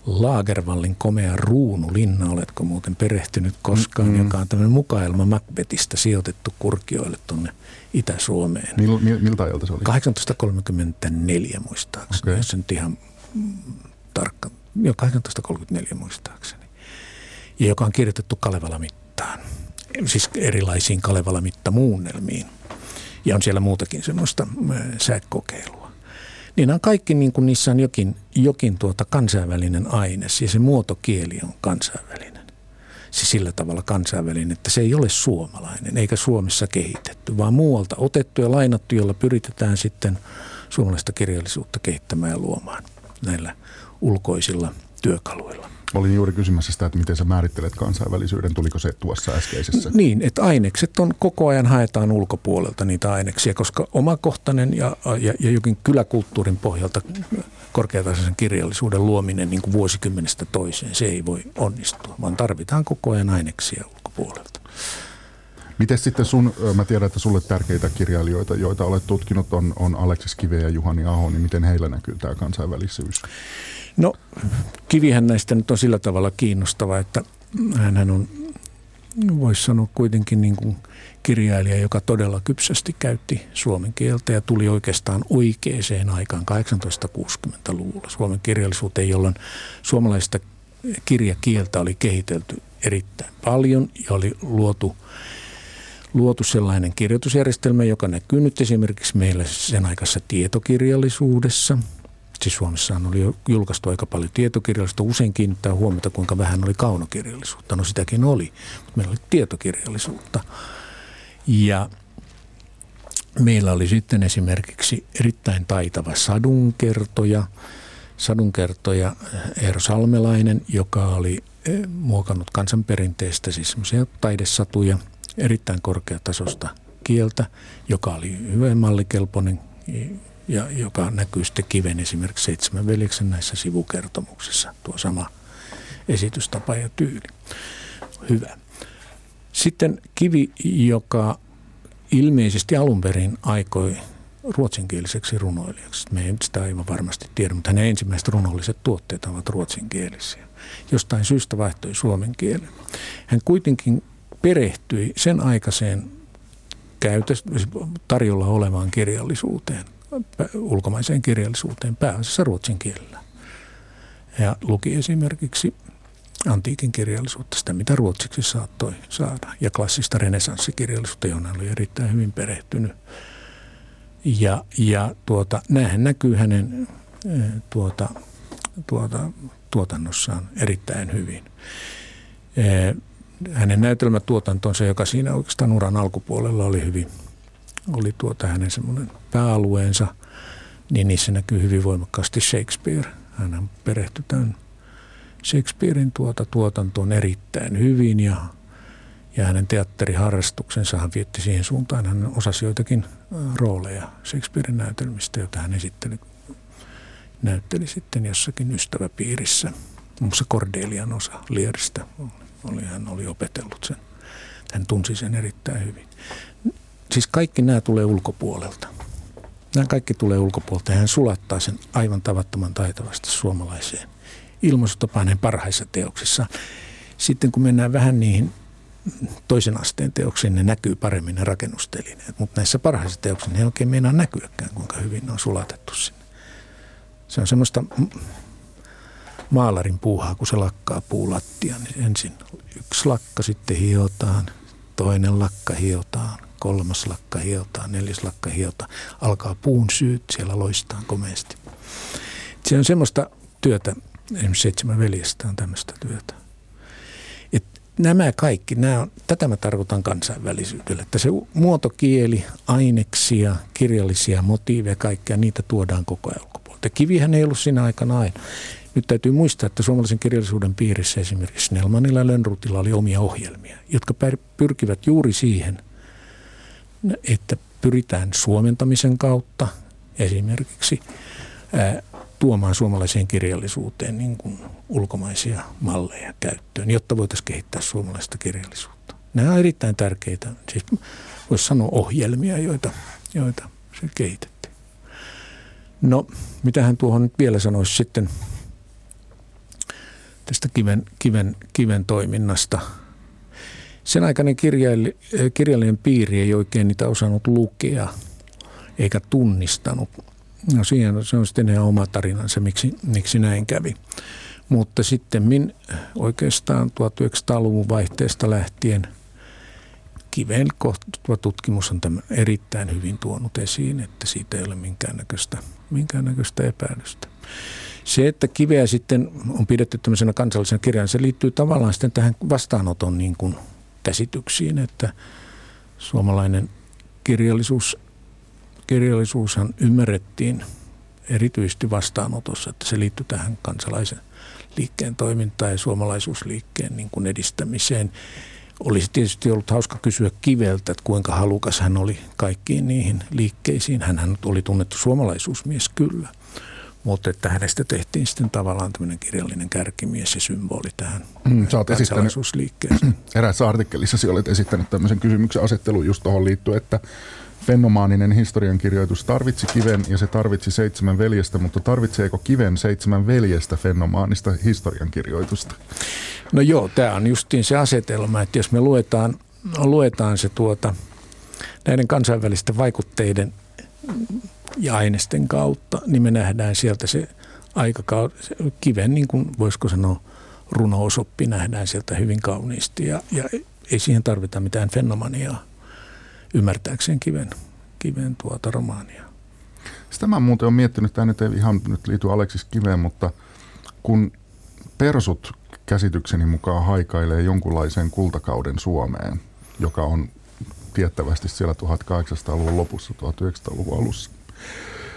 Lagervallin komea ruunu Linna, oletko muuten perehtynyt koskaan, mm. joka on tämmöinen mukaelma Macbethistä sijoitettu kurkioille tuonne Itä-Suomeen. Mil, mil, miltä ajalta se oli? 1834 muistaakseni, okay. jos nyt ihan tarkka. Joo, 1834 muistaakseni. Ja joka on kirjoitettu Kalevala-mittaan, siis erilaisiin Kalevala-mittamuunnelmiin. Ja on siellä muutakin semmoista sääkokeilua. Niin on kaikki, niin kuin niissä on jokin, jokin tuota kansainvälinen aines ja se muotokieli on kansainvälinen siis sillä tavalla kansainvälinen, että se ei ole suomalainen eikä Suomessa kehitetty, vaan muualta otettu ja lainattu, jolla pyritetään sitten suomalaista kirjallisuutta kehittämään ja luomaan näillä ulkoisilla työkaluilla. Olin juuri kysymässä sitä, että miten sä määrittelet kansainvälisyyden, tuliko se tuossa äskeisessä? Niin, että ainekset on, koko ajan haetaan ulkopuolelta niitä aineksia, koska omakohtainen ja, ja, ja jokin kyläkulttuurin pohjalta korkeatasoisen kirjallisuuden luominen niin kuin vuosikymmenestä toiseen, se ei voi onnistua, vaan tarvitaan koko ajan aineksia ulkopuolelta. Miten sitten sun, mä tiedän, että sulle tärkeitä kirjailijoita, joita olet tutkinut, on, on Aleksis Kive ja Juhani Aho, niin miten heillä näkyy tämä kansainvälisyys? No Kivihän näistä nyt on sillä tavalla kiinnostava, että hän on, voisi sanoa kuitenkin niin kuin kirjailija, joka todella kypsästi käytti suomen kieltä ja tuli oikeastaan oikeaan aikaan 1860-luvulla suomen kirjallisuuteen, jolloin suomalaista kirjakieltä oli kehitelty erittäin paljon ja oli luotu, luotu sellainen kirjoitusjärjestelmä, joka näkyy nyt esimerkiksi meillä sen aikaisessa tietokirjallisuudessa – Siis Suomessahan oli julkaistu aika paljon tietokirjallisuutta. Usein kiinnittää huomiota, kuinka vähän oli kaunokirjallisuutta. No sitäkin oli, mutta meillä oli tietokirjallisuutta. Ja meillä oli sitten esimerkiksi erittäin taitava sadunkertoja, sadunkertoja Eero Salmelainen, joka oli eh, muokannut kansanperinteestä siis semmoisia taidesatuja, erittäin korkeatasosta kieltä, joka oli hyvin mallikelpoinen ja joka näkyy sitten kiven esimerkiksi seitsemän veljeksen näissä sivukertomuksissa, tuo sama esitystapa ja tyyli. Hyvä. Sitten kivi, joka ilmeisesti alun perin aikoi ruotsinkieliseksi runoilijaksi. Me ei sitä aivan varmasti tiedä, mutta hänen ensimmäiset runolliset tuotteet ovat ruotsinkielisiä. Jostain syystä vaihtoi suomen kielen. Hän kuitenkin perehtyi sen aikaiseen käytös, tarjolla olevaan kirjallisuuteen ulkomaiseen kirjallisuuteen pääasiassa ruotsin kielellä. Ja luki esimerkiksi antiikin kirjallisuutta, sitä mitä ruotsiksi saattoi saada, ja klassista renesanssikirjallisuutta, johon hän oli erittäin hyvin perehtynyt. Ja, ja tuota, nämähän näkyy hänen eh, tuota, tuota, tuotannossaan erittäin hyvin. Eh, hänen näytelmätuotantonsa, joka siinä oikeastaan uran alkupuolella oli hyvin – oli tuota hänen semmoinen pääalueensa, niin niissä näkyy hyvin voimakkaasti Shakespeare. Hän perehtyi tämän Shakespearein tuota tuotantoon erittäin hyvin ja, ja hänen teatteriharrastuksensa hän vietti siihen suuntaan. Hän osasi joitakin rooleja Shakespearein näytelmistä, joita hän esitteli, näytteli sitten jossakin ystäväpiirissä. Muun muassa Cordelian osa Lieristä oli, hän oli opetellut sen. Hän tunsi sen erittäin hyvin siis kaikki nämä tulee ulkopuolelta. Nämä kaikki tulee ulkopuolelta ja hän sulattaa sen aivan tavattoman taitavasti suomalaiseen ilmaisutapaan hänen parhaissa teoksissa. Sitten kun mennään vähän niihin toisen asteen teoksiin, ne näkyy paremmin ne rakennustelineet. Mutta näissä parhaissa teoksissa ne ei oikein meinaa näkyäkään, kuinka hyvin ne on sulatettu sinne. Se on semmoista maalarin puuhaa, kun se lakkaa puulattia, niin ensin yksi lakka sitten hiotaan, toinen lakka hiotaan, kolmas lakka hiotaan, neljäs lakka hiotaan. Alkaa puun syyt, siellä loistaa komeasti. Se on semmoista työtä, esimerkiksi seitsemän veljestä on tämmöistä työtä. Et nämä kaikki, nämä on, tätä mä tarkoitan kansainvälisyydellä, että se muotokieli, aineksia, kirjallisia motiiveja, kaikkea, niitä tuodaan koko ajan ulkopuolelta. Kivihän ei ollut siinä aikana aina. Nyt täytyy muistaa, että suomalaisen kirjallisuuden piirissä esimerkiksi Snellmanilla ja Lönnrutilla oli omia ohjelmia, jotka pyrkivät juuri siihen, että pyritään suomentamisen kautta esimerkiksi tuomaan suomalaiseen kirjallisuuteen niin kuin ulkomaisia malleja käyttöön, jotta voitaisiin kehittää suomalaista kirjallisuutta. Nämä on erittäin tärkeitä, siis voisi sanoa ohjelmia, joita, joita se kehitettiin. No, mitä hän tuohon nyt vielä sanoisi sitten tästä kiven, kiven, kiven toiminnasta. Sen aikainen kirjallinen piiri ei oikein niitä osannut lukea eikä tunnistanut No siihen se on sitten ihan oma tarinansa, miksi, miksi näin kävi. Mutta sitten oikeastaan 1900-luvun vaihteesta lähtien kiven kohtuva tutkimus on tämän erittäin hyvin tuonut esiin, että siitä ei ole minkäännäköistä, minkäännäköistä epäilystä. Se, että kiveä sitten on pidetty tämmöisenä kansallisena kirjana, se liittyy tavallaan sitten tähän vastaanoton niin kuin käsityksiin, että suomalainen kirjallisuus kirjallisuushan ymmärrettiin erityisesti vastaanotossa, että se liittyy tähän kansalaisen liikkeen toimintaan ja suomalaisuusliikkeen niin kuin edistämiseen. Olisi tietysti ollut hauska kysyä Kiveltä, että kuinka halukas hän oli kaikkiin niihin liikkeisiin. Hän oli tunnettu suomalaisuusmies kyllä, mutta että hänestä tehtiin sitten tavallaan tämmöinen kirjallinen kärkimies ja symboli tähän mm, kansalaisuusliikkeeseen. Eräässä artikkelissa olet esittänyt tämmöisen kysymyksen asettelun just tuohon liittyen, että fenomaaninen historiankirjoitus tarvitsi kiven ja se tarvitsi seitsemän veljestä, mutta tarvitseeko kiven seitsemän veljestä fenomaanista historiankirjoitusta? No joo, tämä on justiin se asetelma, että jos me luetaan, luetaan se tuota, näiden kansainvälisten vaikutteiden ja aineisten kautta, niin me nähdään sieltä se aikakauden, kiven niin kuin voisiko sanoa runousoppi nähdään sieltä hyvin kauniisti ja, ja ei siihen tarvita mitään fenomaniaa ymmärtääkseen kiven, kiven tuota romaania. Sitä mä muuten olen miettinyt, tämä nyt ei ihan nyt liity Aleksis Kiveen, mutta kun persut käsitykseni mukaan haikailee jonkunlaiseen kultakauden Suomeen, joka on tiettävästi siellä 1800-luvun lopussa, 1900-luvun alussa,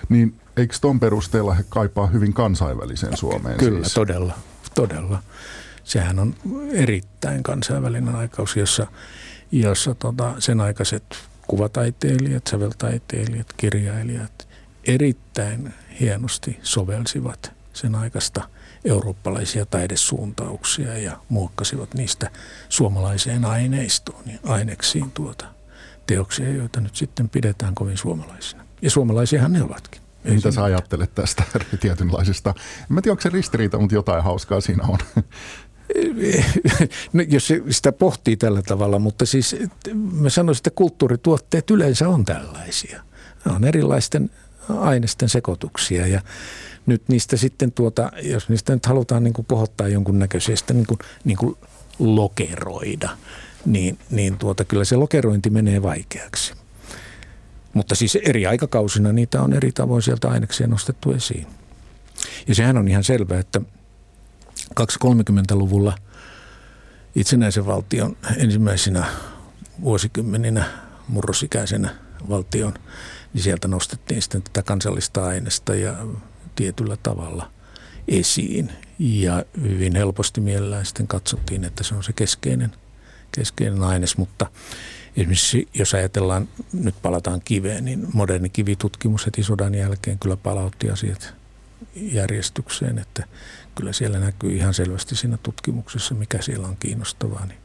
niin eikö ton perusteella he kaipaa hyvin kansainväliseen Suomeen? Kyllä, siis? todella, todella. Sehän on erittäin kansainvälinen aikaus, jossa jossa tota, sen aikaiset kuvataiteilijat, säveltaiteilijat, kirjailijat erittäin hienosti sovelsivat sen aikaista eurooppalaisia taidesuuntauksia ja muokkasivat niistä suomalaiseen aineistoon ja aineksiin tuota teoksia, joita nyt sitten pidetään kovin suomalaisina. Ja suomalaisiahan ne ovatkin. Ei Mitä sä ajattelet tästä tietynlaisesta? En tiedä, onko se ristiriita, mutta jotain hauskaa siinä on. no, jos sitä pohtii tällä tavalla, mutta siis mä sanoisin, että kulttuurituotteet yleensä on tällaisia. Ne on erilaisten aineisten sekoituksia ja nyt niistä sitten tuota, jos niistä nyt halutaan niin kuin kohottaa jonkunnäköisestä niin kuin, niin kuin lokeroida, niin, niin tuota, kyllä se lokerointi menee vaikeaksi. Mutta siis eri aikakausina niitä on eri tavoin sieltä aineksia nostettu esiin. Ja sehän on ihan selvää, että – 230-luvulla itsenäisen valtion ensimmäisenä vuosikymmeninä murrosikäisenä valtion, niin sieltä nostettiin sitten tätä kansallista aineesta ja tietyllä tavalla esiin. Ja hyvin helposti mielellään sitten katsottiin, että se on se keskeinen, keskeinen aines, mutta esimerkiksi jos ajatellaan, nyt palataan kiveen, niin moderni kivitutkimus heti sodan jälkeen kyllä palautti asiat järjestykseen, että kyllä siellä näkyy ihan selvästi siinä tutkimuksessa, mikä siellä on kiinnostavaa, niin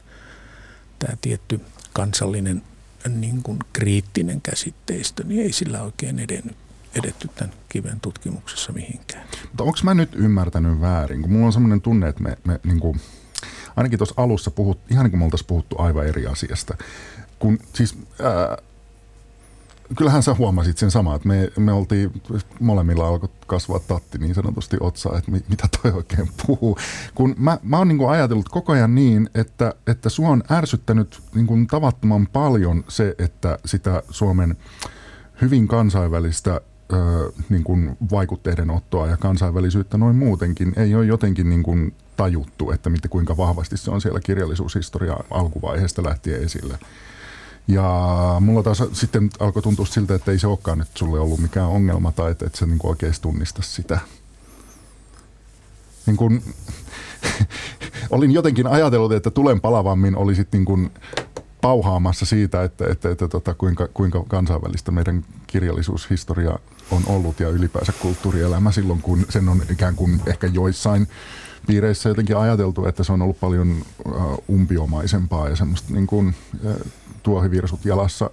tämä tietty kansallinen niin kuin kriittinen käsitteistö, niin ei sillä oikein edennyt, edetty tämän kiven tutkimuksessa mihinkään. Mutta onko mä nyt ymmärtänyt väärin, kun mulla on semmoinen tunne, että me, me niin kuin, ainakin tuossa alussa puhut, ihan niin kuin me oltaisiin puhuttu aivan eri asiasta. Kun siis ää, kyllähän sä huomasit sen samaa, että me, me oltiin, molemmilla alkoi kasvaa tatti niin sanotusti otsaa, että mitä toi oikein puhuu. Kun mä, mä oon niin ajatellut koko ajan niin, että, että sua on ärsyttänyt niin kuin tavattoman paljon se, että sitä Suomen hyvin kansainvälistä ö, niin vaikutteiden ottoa ja kansainvälisyyttä noin muutenkin ei ole jotenkin niin tajuttu, että mitä, kuinka vahvasti se on siellä kirjallisuushistoria alkuvaiheesta lähtien esille. Ja mulla taas sitten alkoi tuntua siltä, että ei se olekaan nyt sulle ollut mikään ongelma tai että, että sä niin oikeasti tunnista sitä. Niin kun, olin jotenkin ajatellut, että tulen palavammin olisit niin kun pauhaamassa siitä, että, että, että tota, kuinka, kuinka kansainvälistä meidän kirjallisuushistoria on ollut ja ylipäänsä kulttuurielämä silloin, kun sen on ikään kuin ehkä joissain piireissä jotenkin ajateltu, että se on ollut paljon umpiomaisempaa ja semmoista niin kuin, tuohivirsut jalassa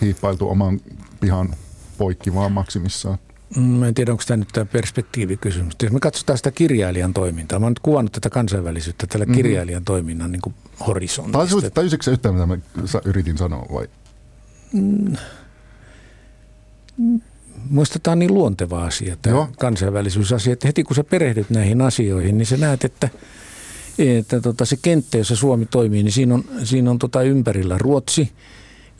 hiippailtu oman pihan poikki vaan maksimissaan. Mm, mä en tiedä, onko tämä nyt tämä perspektiivikysymys. Jos me katsotaan sitä kirjailijan toimintaa, mä oon nyt kuvannut tätä kansainvälisyyttä tällä mm-hmm. kirjailijan toiminnan niin kuin horisontista. Tajusit yhtään, mitä mä yritin sanoa vai? Mm. Muista tämä on niin luonteva asia, tämä Joo. kansainvälisyysasia, että heti kun sä perehdyt näihin asioihin, niin sä näet, että, että tota, se kenttä, jossa Suomi toimii, niin siinä on, siinä on tota ympärillä Ruotsi,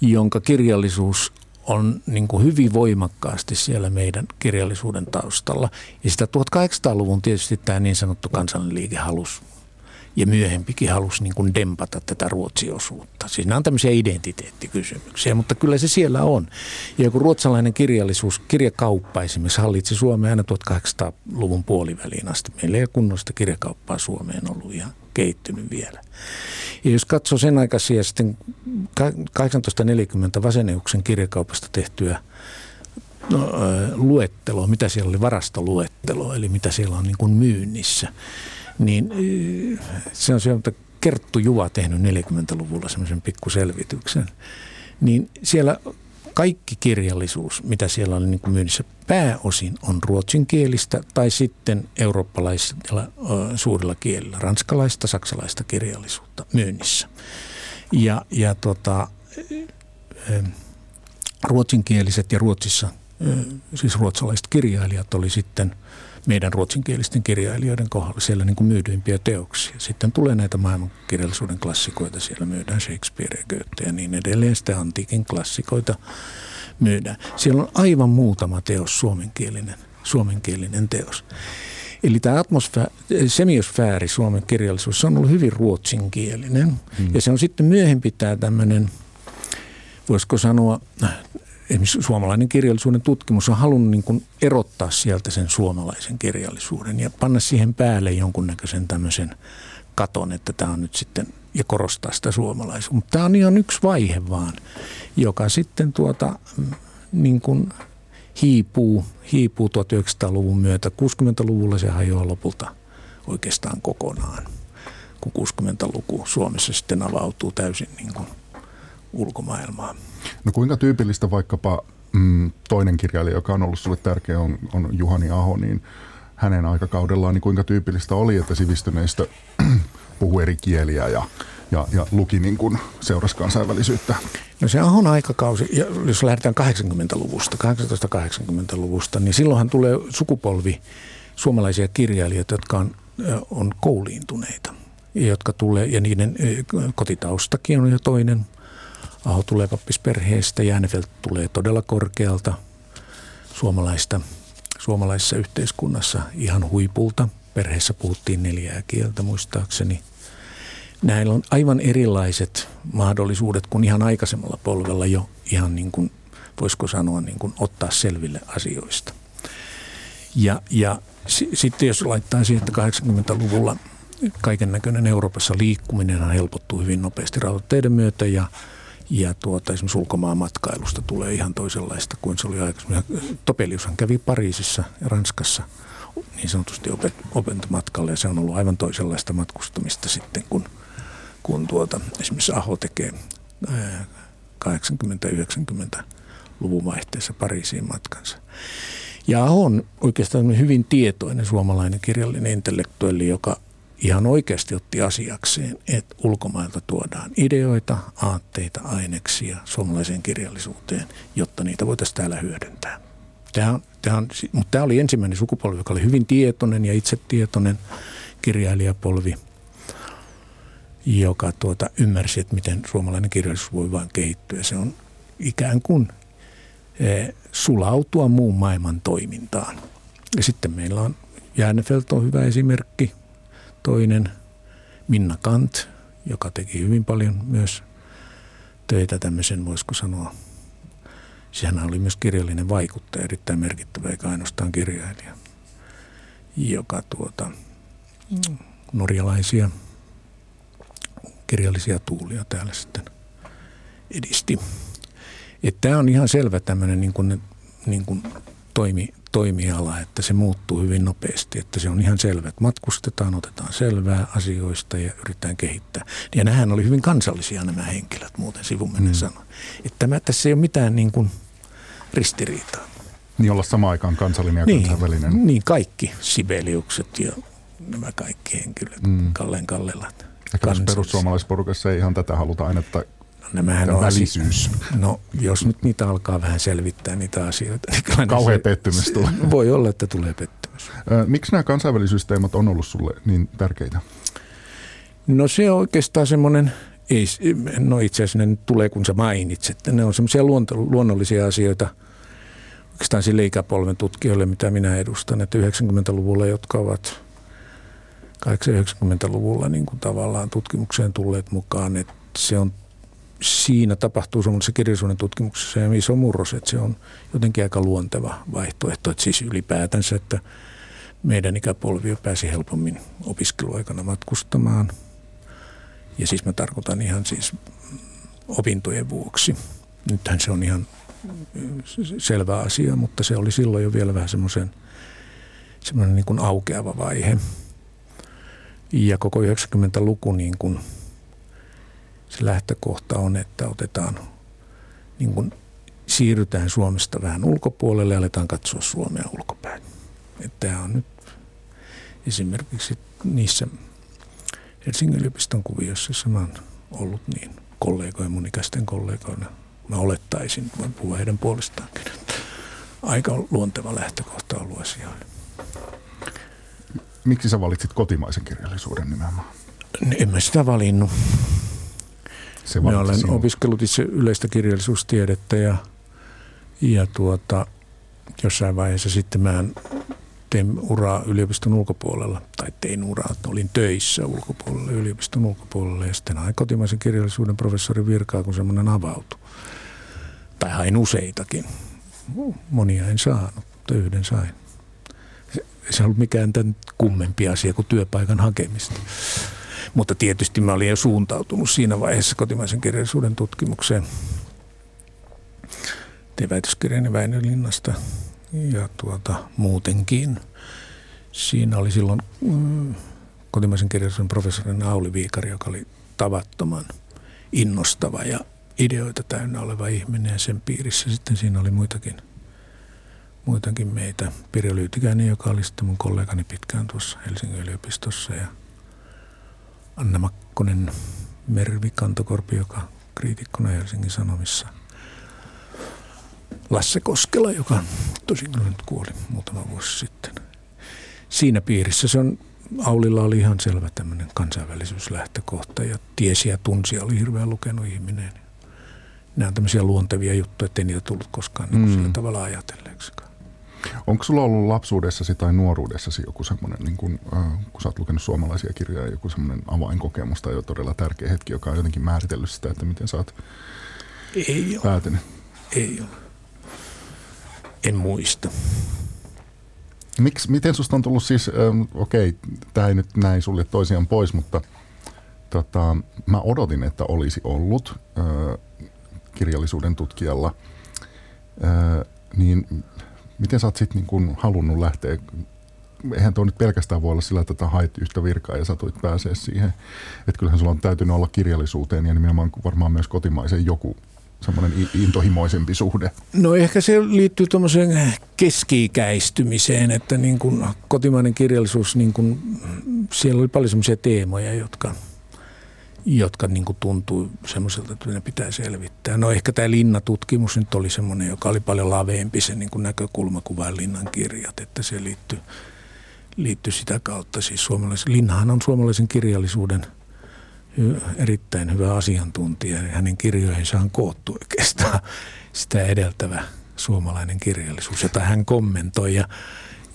jonka kirjallisuus on niin kuin hyvin voimakkaasti siellä meidän kirjallisuuden taustalla. Ja sitä 1800-luvun tietysti tämä niin sanottu kansallinen liike halusi ja myöhempikin halusi niin kuin dempata tätä ruotsiosuutta. Siis nämä on tämmöisiä identiteettikysymyksiä, mutta kyllä se siellä on. Ja kun ruotsalainen kirjallisuus, kirjakauppa esimerkiksi hallitsi Suomea aina 1800-luvun puoliväliin asti. Meillä ei kunnosta kirjakauppaa Suomeen ollut ihan kehittynyt vielä. Ja jos katsoo sen aikaisia sitten 1840 Vaseneuksen kirjakaupasta tehtyä no, luetteloa, mitä siellä oli, varastoluettelo, eli mitä siellä on niin kuin myynnissä, niin se on se, että Kerttu Juva tehnyt 40-luvulla semmoisen pikkuselvityksen, niin siellä kaikki kirjallisuus, mitä siellä oli niin kuin myynnissä, pääosin on ruotsinkielistä tai sitten eurooppalaisilla suurilla kielillä, ranskalaista, saksalaista kirjallisuutta myynnissä. Ja, ja tota, ruotsinkieliset ja Ruotsissa, siis ruotsalaiset kirjailijat oli sitten meidän ruotsinkielisten kirjailijoiden kohdalla siellä niin kuin myydyimpiä teoksia. Sitten tulee näitä maailmankirjallisuuden klassikoita, siellä myydään Shakespeare ja Goethe ja niin edelleen, sitten antiikin klassikoita myydään. Siellä on aivan muutama teos suomenkielinen, suomenkielinen teos. Eli tämä atmosfääri, semiosfääri Suomen kirjallisuus, se on ollut hyvin ruotsinkielinen. Mm. Ja se on sitten myöhempi tämä tämmöinen, voisiko sanoa, esimerkiksi suomalainen kirjallisuuden tutkimus on halunnut niin kuin erottaa sieltä sen suomalaisen kirjallisuuden ja panna siihen päälle jonkunnäköisen tämmöisen katon, että tämä on nyt sitten, ja korostaa sitä suomalaisuutta. Mutta tämä on ihan yksi vaihe vaan, joka sitten tuota, niin kuin hiipuu, hiipuu 1900-luvun myötä. 60-luvulla se hajoaa lopulta oikeastaan kokonaan, kun 60-luku Suomessa sitten avautuu täysin niin kuin ulkomaailmaan. No kuinka tyypillistä vaikkapa mm, toinen kirjailija, joka on ollut sinulle tärkeä, on, on Juhani Aho, niin hänen aikakaudellaan, niin kuinka tyypillistä oli, että sivistyneistä puhui eri kieliä ja, ja, ja luki niin kuin seurasi kansainvälisyyttä? No se Ahon aikakausi, jos lähdetään 80-luvusta, 1880-luvusta, niin silloinhan tulee sukupolvi suomalaisia kirjailijoita, jotka on, on kouliintuneita, jotka tulee, ja niiden kotitaustakin on jo toinen – Aho tulee pappisperheestä, Jäänefelt tulee todella korkealta suomalaista, suomalaisessa yhteiskunnassa ihan huipulta. Perheessä puhuttiin neljää kieltä muistaakseni. Näillä on aivan erilaiset mahdollisuudet kuin ihan aikaisemmalla polvella jo ihan niin kuin, voisiko sanoa, niin kuin ottaa selville asioista. Ja, ja s- sitten jos laittaa siihen, että 80-luvulla kaiken näköinen Euroopassa liikkuminen helpottuu hyvin nopeasti rautateiden myötä ja – ja tuota, esimerkiksi ulkomaan matkailusta tulee ihan toisenlaista kuin se oli aikaisemmin. Topeliushan kävi Pariisissa ja Ranskassa niin sanotusti opet, opintomatkalle ja se on ollut aivan toisenlaista matkustamista sitten, kun, kun tuota, esimerkiksi Aho tekee 80-90-luvun vaihteessa Pariisiin matkansa. Ja Aho on oikeastaan hyvin tietoinen suomalainen kirjallinen intellektuelli, joka ihan oikeasti otti asiakseen, että ulkomailta tuodaan ideoita, aatteita, aineksia suomalaiseen kirjallisuuteen, jotta niitä voitaisiin täällä hyödyntää. Tämä on, tämä on, mutta tämä oli ensimmäinen sukupolvi, joka oli hyvin tietoinen ja itsetietoinen kirjailijapolvi, joka tuota, ymmärsi, että miten suomalainen kirjallisuus voi vain kehittyä. Se on ikään kuin e, sulautua muun maailman toimintaan. Ja sitten meillä on Jäänefelt on hyvä esimerkki – Toinen Minna Kant, joka teki hyvin paljon myös töitä tämmöisen, voisiko sanoa, sehän oli myös kirjallinen vaikuttaja, erittäin merkittävä, eikä ainoastaan kirjailija, joka tuota, norjalaisia kirjallisia tuulia täällä sitten edisti. Tämä on ihan selvä tämmöinen niin niin toimi, toimiala, että se muuttuu hyvin nopeasti, että se on ihan selvä, että matkustetaan, otetaan selvää asioista ja yritetään kehittää. Ja nämähän oli hyvin kansallisia nämä henkilöt, muuten sivumennen mm. sanoen. Että tämä, tässä ei ole mitään niin kuin ristiriitaa. Niin olla sama aikaan kansallinen ja niin, kansainvälinen. Niin, kaikki Sibeliukset ja nämä kaikki henkilöt, mm. Kallen Kallelat. Ehkä perussuomalaisporukassa ei ihan tätä haluta aina, että Nämähän on välisyys. No, jos nyt niitä alkaa vähän selvittää niitä asioita. Niin Kauhea se, pettymys tulee. Voi olla, että tulee pettymys. Miksi nämä kansainvälisyysteemat on ollut sulle niin tärkeitä? No se on oikeastaan semmoinen, ei, no itse asiassa ne tulee kun sä mainitset. Ne on semmoisia luonnollisia asioita oikeastaan sille ikäpolven tutkijoille, mitä minä edustan, että 90-luvulla, jotka ovat 80-90-luvulla niin kuin tavallaan tutkimukseen tulleet mukaan, että se on siinä tapahtuu semmoisessa kirjallisuuden tutkimuksessa ja iso murros, että se on jotenkin aika luonteva vaihtoehto. Että siis ylipäätänsä, että meidän ikäpolvi pääsi helpommin opiskeluaikana matkustamaan. Ja siis mä tarkoitan ihan siis opintojen vuoksi. Nythän se on ihan selvä asia, mutta se oli silloin jo vielä vähän semmoisen semmoinen niin kuin aukeava vaihe. Ja koko 90-luku niin kuin – se lähtökohta on, että otetaan, niin kuin siirrytään Suomesta vähän ulkopuolelle ja aletaan katsoa Suomea ulkopäin. Että tämä on nyt esimerkiksi niissä Helsingin yliopiston kuviossa, jossa mä oon ollut niin kollegoja, mun ikäisten kollegoina. Mä olettaisin, voin puhua heidän puolestaankin, aika luonteva lähtökohta ollut asioille. Miksi sä valitsit kotimaisen kirjallisuuden nimenomaan? En mä sitä valinnut. Se Minä olen sinun. opiskellut itse yleistä kirjallisuustiedettä ja, ja tuota, jossain vaiheessa sitten mä tein uraa yliopiston ulkopuolella, tai tein uraa, että olin töissä ulkopuolella, yliopiston ulkopuolella, ja sitten hain kotimaisen kirjallisuuden professorin virkaa, kun semmoinen avautui. Tai hain useitakin. Monia en saanut, mutta yhden sain. Se ei ollut mikään tämän kummempi asia kuin työpaikan hakemista. Mutta tietysti mä olin jo suuntautunut siinä vaiheessa kotimaisen kirjallisuuden tutkimukseen. Tein väitöskirjani Väinölinnasta ja tuota, muutenkin. Siinä oli silloin mm, kotimaisen kirjallisuuden professori Auli Viikari, joka oli tavattoman innostava ja ideoita täynnä oleva ihminen ja sen piirissä sitten siinä oli muitakin, muitakin meitä. Pirjo Lyytikäinen, joka oli sitten mun kollegani pitkään tuossa Helsingin yliopistossa ja – Anna Makkonen, Mervi Kantokorpi, joka kriitikkona Helsingin Sanomissa. Lasse Koskela, joka tosin kyllä nyt kuoli muutama vuosi sitten. Siinä piirissä se on, Aulilla oli ihan selvä tämmöinen kansainvälisyyslähtökohta ja tiesi ja tunsi oli hirveän lukenut ihminen. Nämä on tämmöisiä luontevia juttuja, ettei niitä tullut koskaan niin mm. sillä tavalla ajatelleeksikaan. Onko sulla ollut lapsuudessasi tai nuoruudessasi joku semmoinen, niin kun, äh, kun sä oot lukenut suomalaisia kirjoja, joku semmoinen avainkokemus tai jo todella tärkeä hetki, joka on jotenkin määritellyt sitä, että miten sä oot Ei päätynyt? Ole. Ei ole. En muista. Miks, miten susta on tullut siis, ähm, okei, okay, tämä ei nyt näin sulle toisiaan pois, mutta tota, mä odotin, että olisi ollut äh, kirjallisuuden tutkijalla, äh, niin miten sä oot sitten niin halunnut lähteä eihän tuo nyt pelkästään voi olla sillä, että tätä hait yhtä virkaa ja satuit pääsee siihen. Että kyllähän sulla on täytynyt olla kirjallisuuteen ja nimenomaan varmaan myös kotimaisen joku semmoinen intohimoisempi suhde? No ehkä se liittyy tuommoiseen keski-ikäistymiseen, että niin kuin kotimainen kirjallisuus, niin kuin, siellä oli paljon semmoisia teemoja, jotka – jotka niin kuin tuntuu semmoiselta, että ne pitää selvittää. No ehkä tämä linnatutkimus nyt oli semmoinen, joka oli paljon laveempi se niin kuin näkökulma kuin vain linnan kirjat, että se liittyy, liittyy sitä kautta. Siis Linnahan on suomalaisen kirjallisuuden erittäin hyvä asiantuntija ja hänen kirjoihinsa on koottu oikeastaan sitä edeltävä suomalainen kirjallisuus, jota hän kommentoi ja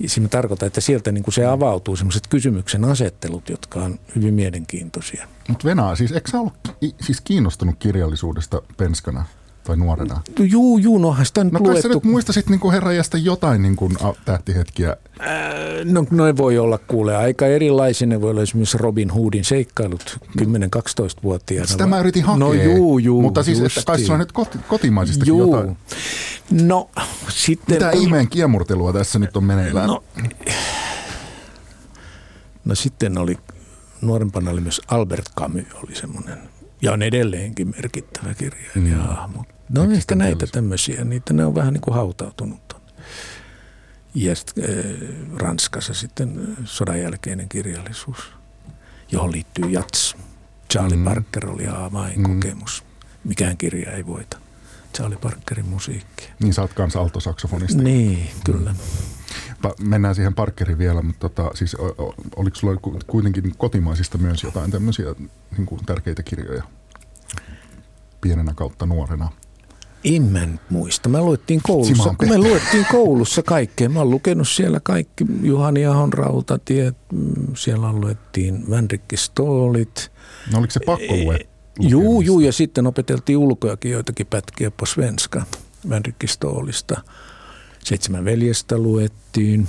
Siinä tarkoittaa, että sieltä niin kuin se avautuu sellaiset kysymyksen asettelut, jotka on hyvin mielenkiintoisia. Mutta Venäjä, siis eikö sä ollut siis kiinnostunut kirjallisuudesta penskana? tai nuorena? Juu, juu, nohan sitä nyt No kai sä nyt muistasit niin kuin herrajasta jotain niin kuin tähtihetkiä. Ää, No ne voi olla kuule aika erilaisia. Ne voi olla esimerkiksi Robin Hoodin seikkailut 10-12-vuotiaana. Sitä mä yritin hakea. No juu, juu. Mutta siis, että kai sulla on nyt koti, kotimaisistakin Juu. jotain. No sitten... Mitä ihmeen kiemurtelua tässä nyt on meneillään? No, no sitten oli, nuorempana oli myös Albert Camus oli semmoinen, ja on edelleenkin merkittävä kirjailija. Mm. No on ehkä näitä tämmöisiä, niitä ne on vähän niin kuin hautautunut. Ja sitten äh, Ranskassa sitten sodan jälkeinen kirjallisuus, johon liittyy jats. Charlie Mm. mm. Parker oli avainkokemus. Mikään kirja ei voita. Charlie Parkerin musiikkia. Niin sä oot kanssa altosaksofonisti. Niin, kyllä. Pa- Mennään siihen Parkeriin vielä, mutta tota, siis oliko sulla ku- kuitenkin kotimaisista myös jotain tämmöisiä niin kuin tärkeitä kirjoja pienenä kautta nuorena? En mä nyt muista. Mä luettiin koulussa, kun me luettiin koulussa kaikkea. Mä oon lukenut siellä kaikki, Juhani Ahon rautatiet, mm, siellä luettiin Vänrikki Stoolit. No oliko se pakko lue? Juu, juu, ja sitten opeteltiin ulkoakin joitakin pätkiä på svenska Vänrikki Stoolista. Seitsemän veljestä luettiin.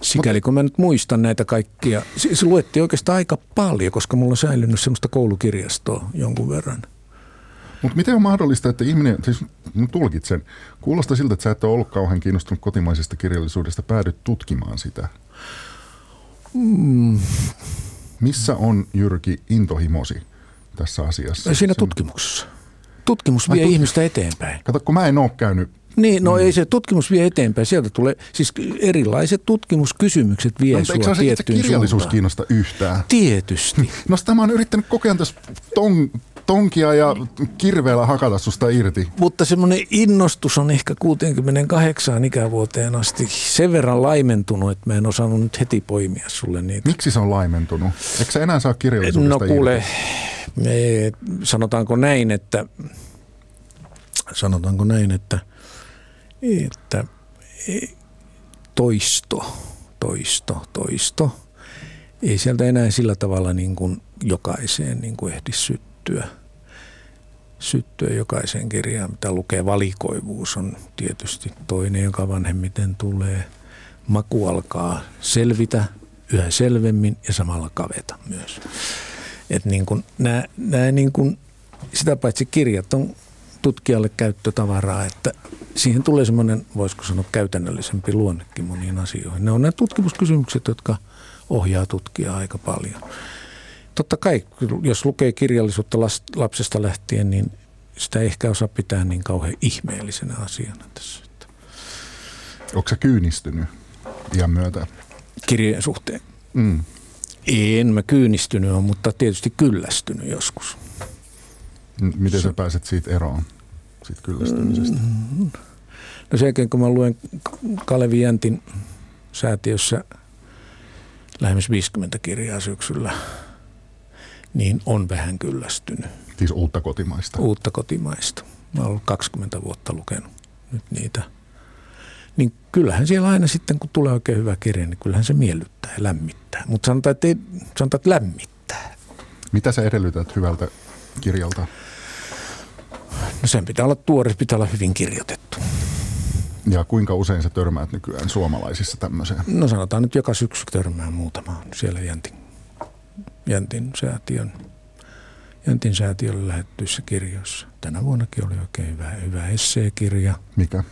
Sikäli kun mä nyt muistan näitä kaikkia, se, se luettiin oikeastaan aika paljon, koska mulla on säilynyt semmoista koulukirjastoa jonkun verran. Mutta miten on mahdollista, että ihminen, siis tulkitsen, kuulostaa siltä, että sä et ole ollut kauhean kiinnostunut kotimaisesta kirjallisuudesta, päädyt tutkimaan sitä. Mm, Missä on Jyrki intohimosi tässä asiassa? Siinä Se- tutkimuksessa. Tutkimus vie Ai, tut- ihmistä eteenpäin. Kato, kun mä en ole käynyt, Niin, no ei se tutkimus vie eteenpäin. Sieltä tulee, siis erilaiset tutkimuskysymykset vie no, sua se tiettyyn kirjallisuus suuntaan. kiinnosta yhtään? Tietysti. No sitä mä oon yrittänyt kokea tässä ton, tonkia ja kirveellä hakata susta irti. Mutta semmoinen innostus on ehkä 68 ikävuoteen asti sen verran laimentunut, että mä en osannut nyt heti poimia sulle niitä. Miksi se on laimentunut? Eikö sä enää saa kirjallisuudesta No kuule, me, sanotaanko näin, että sanotaanko näin, että, että toisto, toisto, toisto. Ei sieltä enää sillä tavalla niin kuin jokaiseen niin kuin ehdi syttyä. Syttyä jokaiseen kirjaan, mitä lukee. Valikoivuus on tietysti toinen, joka vanhemmiten tulee. Maku alkaa selvitä yhä selvemmin ja samalla kaveta myös. Että niin kuin nämä, nämä niin kuin, sitä paitsi kirjat on tutkijalle käyttötavaraa, että siihen tulee semmoinen, voisiko sanoa, käytännöllisempi luonnekin moniin asioihin. Ne on nämä tutkimuskysymykset, jotka ohjaa tutkijaa aika paljon. Totta kai, jos lukee kirjallisuutta lapsesta lähtien, niin sitä ei ehkä osaa pitää niin kauhean ihmeellisenä asiana tässä. että Onko sä kyynistynyt iän myötä? Kirjojen suhteen. Mm. En mä kyynistynyt ole, mutta tietysti kyllästynyt joskus. Miten sä pääset siitä eroon, siitä kyllästymisestä? No sen jälkeen, kun mä luen Kalevi Jäntin säätiössä lähemmäs 50 kirjaa syksyllä, niin on vähän kyllästynyt Siis uutta kotimaista. uutta kotimaista. Mä oon ollut 20 vuotta lukenut nyt niitä. Niin kyllähän siellä aina sitten, kun tulee oikein hyvä kirja, niin kyllähän se miellyttää ja lämmittää. Mutta sanotaan, että, ei, sanotaan, että lämmittää. Mitä sä edellytät hyvältä kirjalta? No sen pitää olla tuore, pitää olla hyvin kirjoitettu. Ja kuinka usein sä törmäät nykyään suomalaisissa tämmöiseen? No sanotaan nyt joka syksy törmää muutamaan siellä Jäntin, Jäntin säätiön, Jäntin säätiölle lähettyissä kirjoissa. Tänä vuonnakin oli oikein hyvä, hyvä esseekirja. Mikä?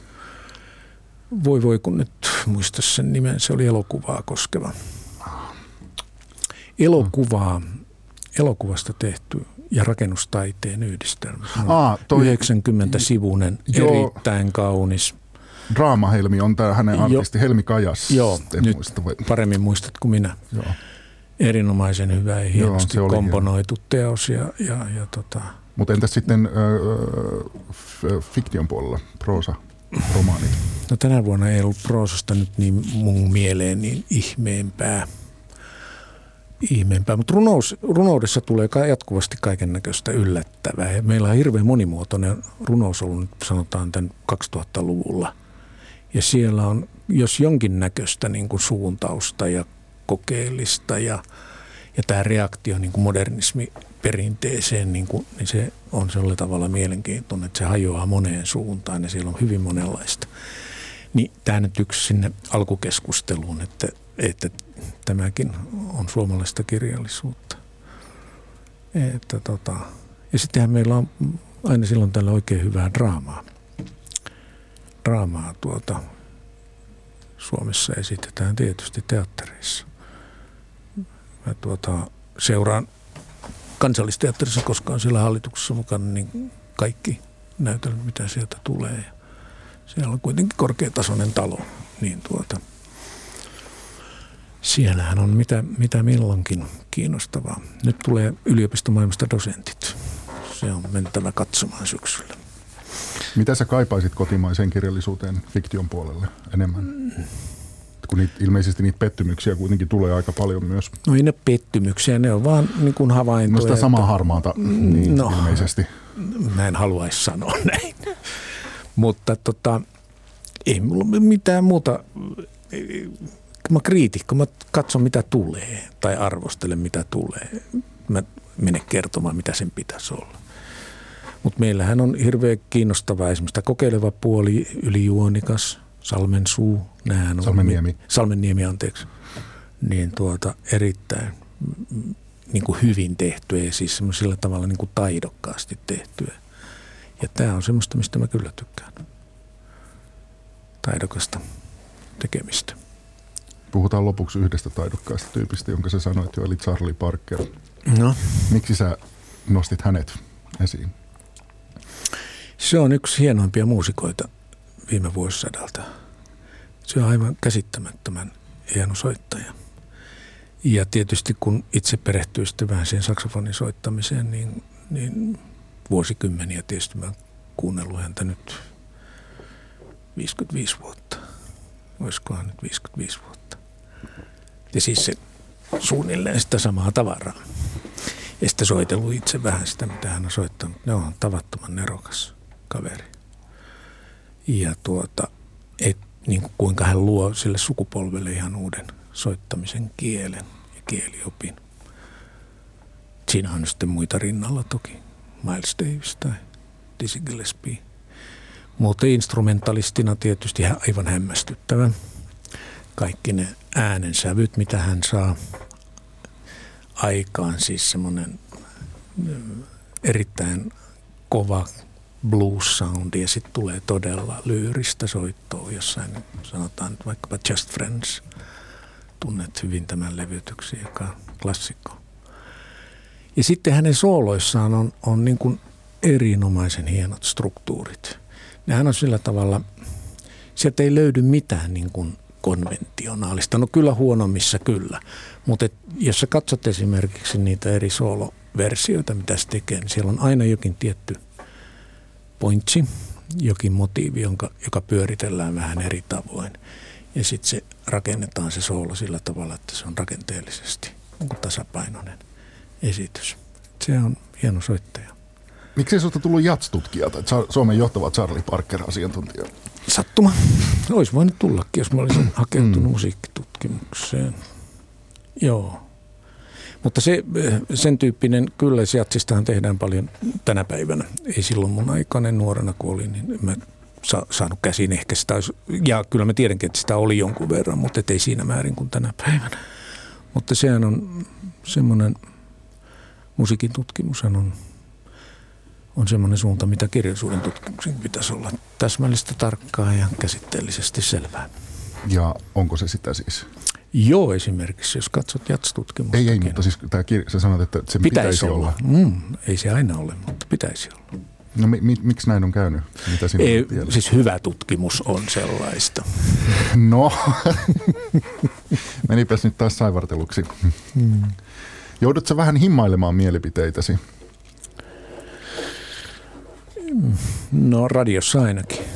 Voi voi kun nyt muista sen nimen, se oli elokuvaa koskeva. Elokuvaa, elokuvasta tehty ja rakennustaiteen yhdistelmä. Aa, toi 90-sivuinen, Joo. erittäin kaunis. Draamahelmi on tämä hänen Jo- artisti Helmi Kajas. Joo, En nyt muista, vai- paremmin muistat kuin minä. Joo. Erinomaisen hyvä ja hienosti oli komponoitu teos. Ja, ja, ja tota, Mutta entäs sitten f- fiktion puolella, proosa, romaanit? no tänä vuonna ei ollut proosasta nyt niin mun mieleen niin ihmeempää. ihmeempää. Mutta runous, runoudessa tulee jatkuvasti kaiken näköistä yllättävää. Ja meillä on hirveän monimuotoinen runous ollut nyt sanotaan tämän 2000-luvulla. Ja siellä on, jos jonkin näköistä niin kuin suuntausta ja kokeellista ja, Ja tämä reaktio niin kuin modernismiperinteeseen, niin, kuin, niin se on sillä tavalla mielenkiintoinen, että se hajoaa moneen suuntaan ja siellä on hyvin monenlaista. Niin tämä nyt yksi sinne alkukeskusteluun, että, että tämäkin on suomalaista kirjallisuutta. Että tota, ja sittenhän meillä on aina silloin tällä oikein hyvää draamaa. Draamaa tuota, Suomessa esitetään tietysti teattereissa. Mä tuota, seuraan kansallisteatterissa, koska on siellä hallituksessa mukana, niin kaikki näytelmät, mitä sieltä tulee. Siellä on kuitenkin korkeatasoinen talo, niin tuota, siellähän on mitä, mitä milloinkin kiinnostavaa. Nyt tulee yliopistomaailmasta dosentit. Se on mentävä katsomaan syksyllä. Mitä sä kaipaisit kotimaiseen kirjallisuuteen fiktion puolelle enemmän? Kun niitä, ilmeisesti niitä pettymyksiä kuitenkin tulee aika paljon myös. No ei ne pettymyksiä, ne on vaan niin kuin havaintoja. No sitä samaa että, harmaata niin no, ilmeisesti. Mä en haluaisi sanoa näin. Mutta tota, ei mulla mitään muuta. Mä kriitikko, mä katson mitä tulee tai arvostelen mitä tulee. Mä mene kertomaan mitä sen pitäisi olla. Mutta meillähän on hirveän kiinnostavaa esimerkiksi kokeileva puoli, ylijuonikas, Salmen suu, nämähän on. Salmenniemi. Salmenniemi, anteeksi. Niin tuota, erittäin niin kuin hyvin tehtyä ja siis sillä tavalla niin kuin taidokkaasti tehtyä. Ja tämä on semmoista, mistä mä kyllä tykkään. Taidokasta tekemistä. Puhutaan lopuksi yhdestä taidokkaasta tyypistä, jonka sä sanoit jo, eli Charlie Parker. No. Miksi sä nostit hänet esiin? Se on yksi hienoimpia muusikoita viime vuosisadalta. Se on aivan käsittämättömän hieno soittaja. Ja tietysti kun itse perehtyy sitten vähän siihen saksofonin soittamiseen, niin, niin vuosikymmeniä tietysti mä kuunnellut häntä nyt 55 vuotta. Olisikohan nyt 55 vuotta. Ja siis se suunnilleen sitä samaa tavaraa. Ja sitten soitellut itse vähän sitä, mitä hän on soittanut. Ne on tavattoman nerokas kaveri. Ja tuota, et, niin kuin kuinka hän luo sille sukupolvelle ihan uuden soittamisen kielen ja kieliopin. Siinä on sitten muita rinnalla toki. Miles Davis tai Dizzy Gillespie. Mutta instrumentalistina tietysti aivan hämmästyttävä. Kaikki ne äänensävyt, mitä hän saa aikaan, siis semmoinen erittäin kova blues soundi ja sitten tulee todella lyyristä soittoa jossain, sanotaan nyt vaikkapa Just Friends. Tunnet hyvin tämän levytyksen, joka on klassikko. Ja sitten hänen sooloissaan on, on niin kuin erinomaisen hienot struktuurit. Nehän on sillä tavalla, sieltä ei löydy mitään niin kuin konventionaalista. No kyllä huonommissa kyllä, mutta jos sä katsot esimerkiksi niitä eri sooloversioita, mitä se tekee, niin siellä on aina jokin tietty – pointsi, jokin motiivi, jonka, joka pyöritellään vähän eri tavoin. Ja sitten se rakennetaan se soolo sillä tavalla, että se on rakenteellisesti niin tasapainoinen esitys. Se on hieno soittaja. Miksi sinusta tullut jats-tutkija tai Suomen johtava Charlie Parker-asiantuntija? Sattuma. Olisi voinut tullakin, jos mä olisin hakeutunut mm. musiikkitutkimukseen. Joo. Mutta se, sen tyyppinen, kyllä jatsistahan tehdään paljon tänä päivänä. Ei silloin mun aikainen nuorena kun olin, niin mä sa- saanut käsiin ehkä sitä ja kyllä mä tiedänkin, että sitä oli jonkun verran, mutta ei siinä määrin kuin tänä päivänä. Mutta sehän on semmoinen, musiikin tutkimus on, on semmoinen suunta, mitä kirjallisuuden tutkimuksen pitäisi olla täsmällistä, tarkkaa ja käsitteellisesti selvää. Ja onko se sitä siis? Joo, esimerkiksi, jos katsot jatstutkimusta. Ei, ei, mutta siis tämä kirja, sä sanot, että se pitäisi, pitäisi olla. olla. Mm, ei se aina ole, mutta pitäisi olla. No mi, mi, miksi näin on käynyt? Mitä ei, siis hyvä tutkimus on sellaista. No, menipäs nyt taas saivarteluksi. Hmm. Joudutko vähän himmailemaan mielipiteitäsi? No radiossa ainakin.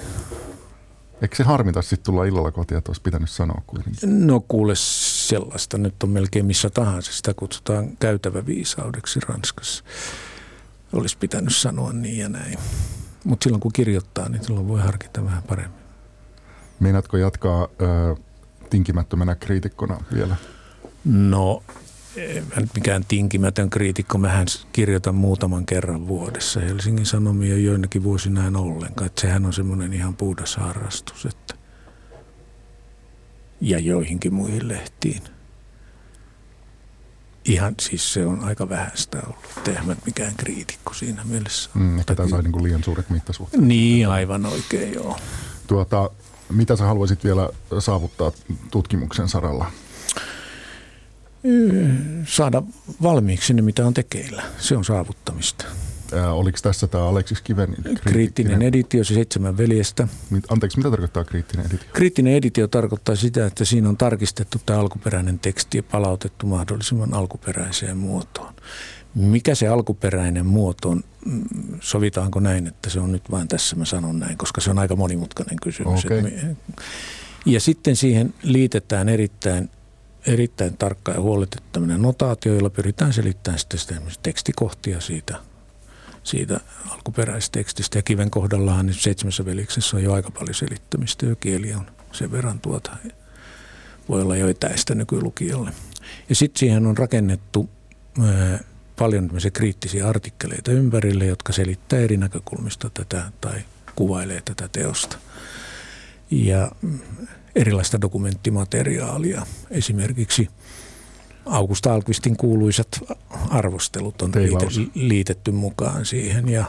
Eikö se harmita sitten tulla illalla kotiin, että olisi pitänyt sanoa kuitenkin? No kuule sellaista, nyt on melkein missä tahansa. Sitä kutsutaan käytävä viisaudeksi Ranskassa. Olisi pitänyt sanoa niin ja näin. Mutta silloin kun kirjoittaa, niin silloin voi harkita vähän paremmin. Meinaatko jatkaa ö, tinkimättömänä kriitikkona vielä? No mä nyt mikään tinkimätön kriitikko, mähän kirjoitan muutaman kerran vuodessa. Helsingin Sanomia joinakin vuosina en ollenkaan. Että sehän on semmoinen ihan puhdas harrastus. Että ja joihinkin muihin lehtiin. Ihan siis se on aika vähäistä ollut. Eihän mikään kriitikko siinä mielessä. Mm, ehkä tämä sai niin liian suuret mittasuhteet. Niin, aivan oikein joo. Tuota, mitä sä haluaisit vielä saavuttaa tutkimuksen saralla? Saada valmiiksi ne, mitä on tekeillä. Se on saavuttamista. Ää, oliko tässä tämä Aleksis Kiven kriittinen, kriittinen editio, se seitsemän veljestä. Anteeksi, mitä tarkoittaa kriittinen editio? Kriittinen editio tarkoittaa sitä, että siinä on tarkistettu tämä alkuperäinen teksti ja palautettu mahdollisimman alkuperäiseen muotoon. Mikä se alkuperäinen muoto on, mm, sovitaanko näin, että se on nyt vain tässä, mä sanon näin, koska se on aika monimutkainen kysymys. Okay. Ja sitten siihen liitetään erittäin erittäin tarkka ja huoletettu notaatio, jolla pyritään selittämään sitten tekstikohtia siitä, siitä alkuperäistekstistä. Ja kiven kohdallahan niin seitsemässä veliksessä on jo aika paljon selittämistä ja kieli on sen verran tuota, voi olla jo etäistä nykylukijalle. Ja sitten siihen on rakennettu ää, paljon kriittisiä artikkeleita ympärille, jotka selittää eri näkökulmista tätä tai kuvailee tätä teosta. Ja erilaista dokumenttimateriaalia. Esimerkiksi Augusta Alkvistin kuuluisat arvostelut on liitetty, liitetty mukaan siihen ja,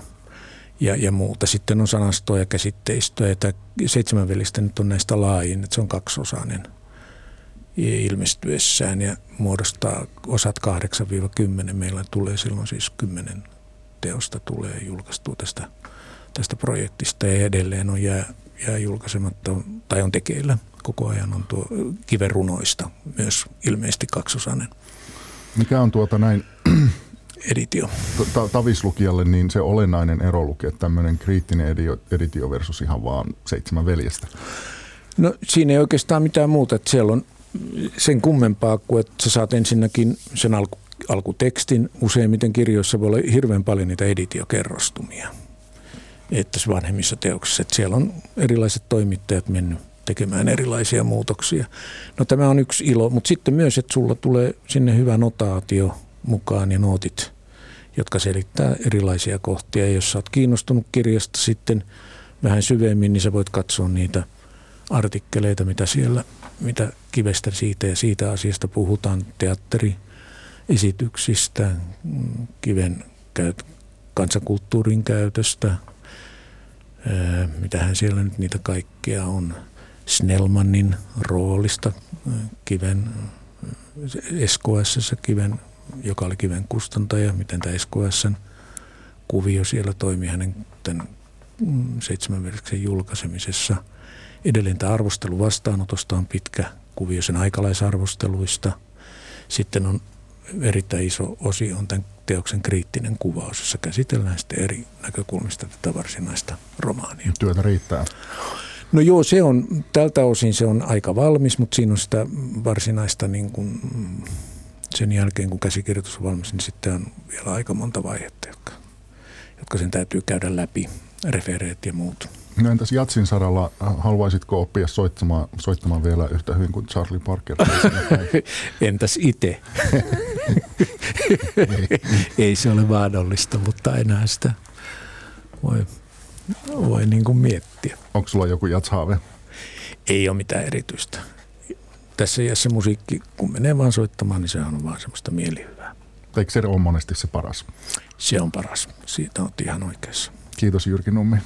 ja, ja muuta. Sitten on sanastoa ja käsitteistöä. Tämä seitsemän velistä nyt on näistä laajin, että se on kaksosainen ilmestyessään ja muodostaa osat 8-10. Meillä tulee silloin siis 10 teosta tulee julkaistua tästä, tästä projektista ja edelleen on jää, jää julkaisematta tai on tekeillä koko ajan on tuo kiverunoista myös ilmeisesti kaksosainen. Mikä on tuota näin editio. Tavislukijalle niin se olennainen ero lukee tämmöinen kriittinen editio versus ihan vaan seitsemän veljestä? No siinä ei oikeastaan mitään muuta, että siellä on sen kummempaa kuin, että sä saat ensinnäkin sen alku, alkutekstin. Useimmiten kirjoissa voi olla hirveän paljon niitä editiokerrostumia. Että vanhemmissa teoksissa, että siellä on erilaiset toimittajat mennyt tekemään erilaisia muutoksia. No tämä on yksi ilo, mutta sitten myös, että sulla tulee sinne hyvä notaatio mukaan ja nootit, jotka selittää erilaisia kohtia. Ja jos sä oot kiinnostunut kirjasta sitten vähän syvemmin, niin sä voit katsoa niitä artikkeleita, mitä siellä, mitä kivestä siitä ja siitä asiasta puhutaan, teatteriesityksistä, kiven käyt, kansakulttuurin käytöstä, mitähän siellä nyt niitä kaikkea on – Snellmanin roolista Kiven SKS, Kiven, joka oli Kiven kustantaja, miten tämä SKSn kuvio siellä toimi hänen tämän seitsemän julkaisemisessa. Edelleen tämä arvostelu vastaanotosta on pitkä kuvio sen aikalaisarvosteluista. Sitten on erittäin iso osio on tämän teoksen kriittinen kuvaus, jossa käsitellään sitten eri näkökulmista tätä varsinaista romaania. Työtä riittää. No joo, se on, tältä osin se on aika valmis, mutta siinä on sitä varsinaista niin kuin, sen jälkeen, kun käsikirjoitus on valmis, niin sitten on vielä aika monta vaihetta, jotka, jotka sen täytyy käydä läpi, refereet ja muut. No entäs Jatsin saralla, haluaisitko oppia soittamaan, soittamaan vielä yhtä hyvin kuin Charlie Parker? entäs itse? Ei se ole mahdollista, mutta enää sitä voi voi niin kuin miettiä. Onko sulla joku jatshaave? Ei ole mitään erityistä. Tässä iässä musiikki, kun menee vaan soittamaan, niin se on vaan semmoista mielihyvää. Eikö se ole monesti se paras? Se on paras. Siitä on ihan oikeassa. Kiitos Jyrki Nummi.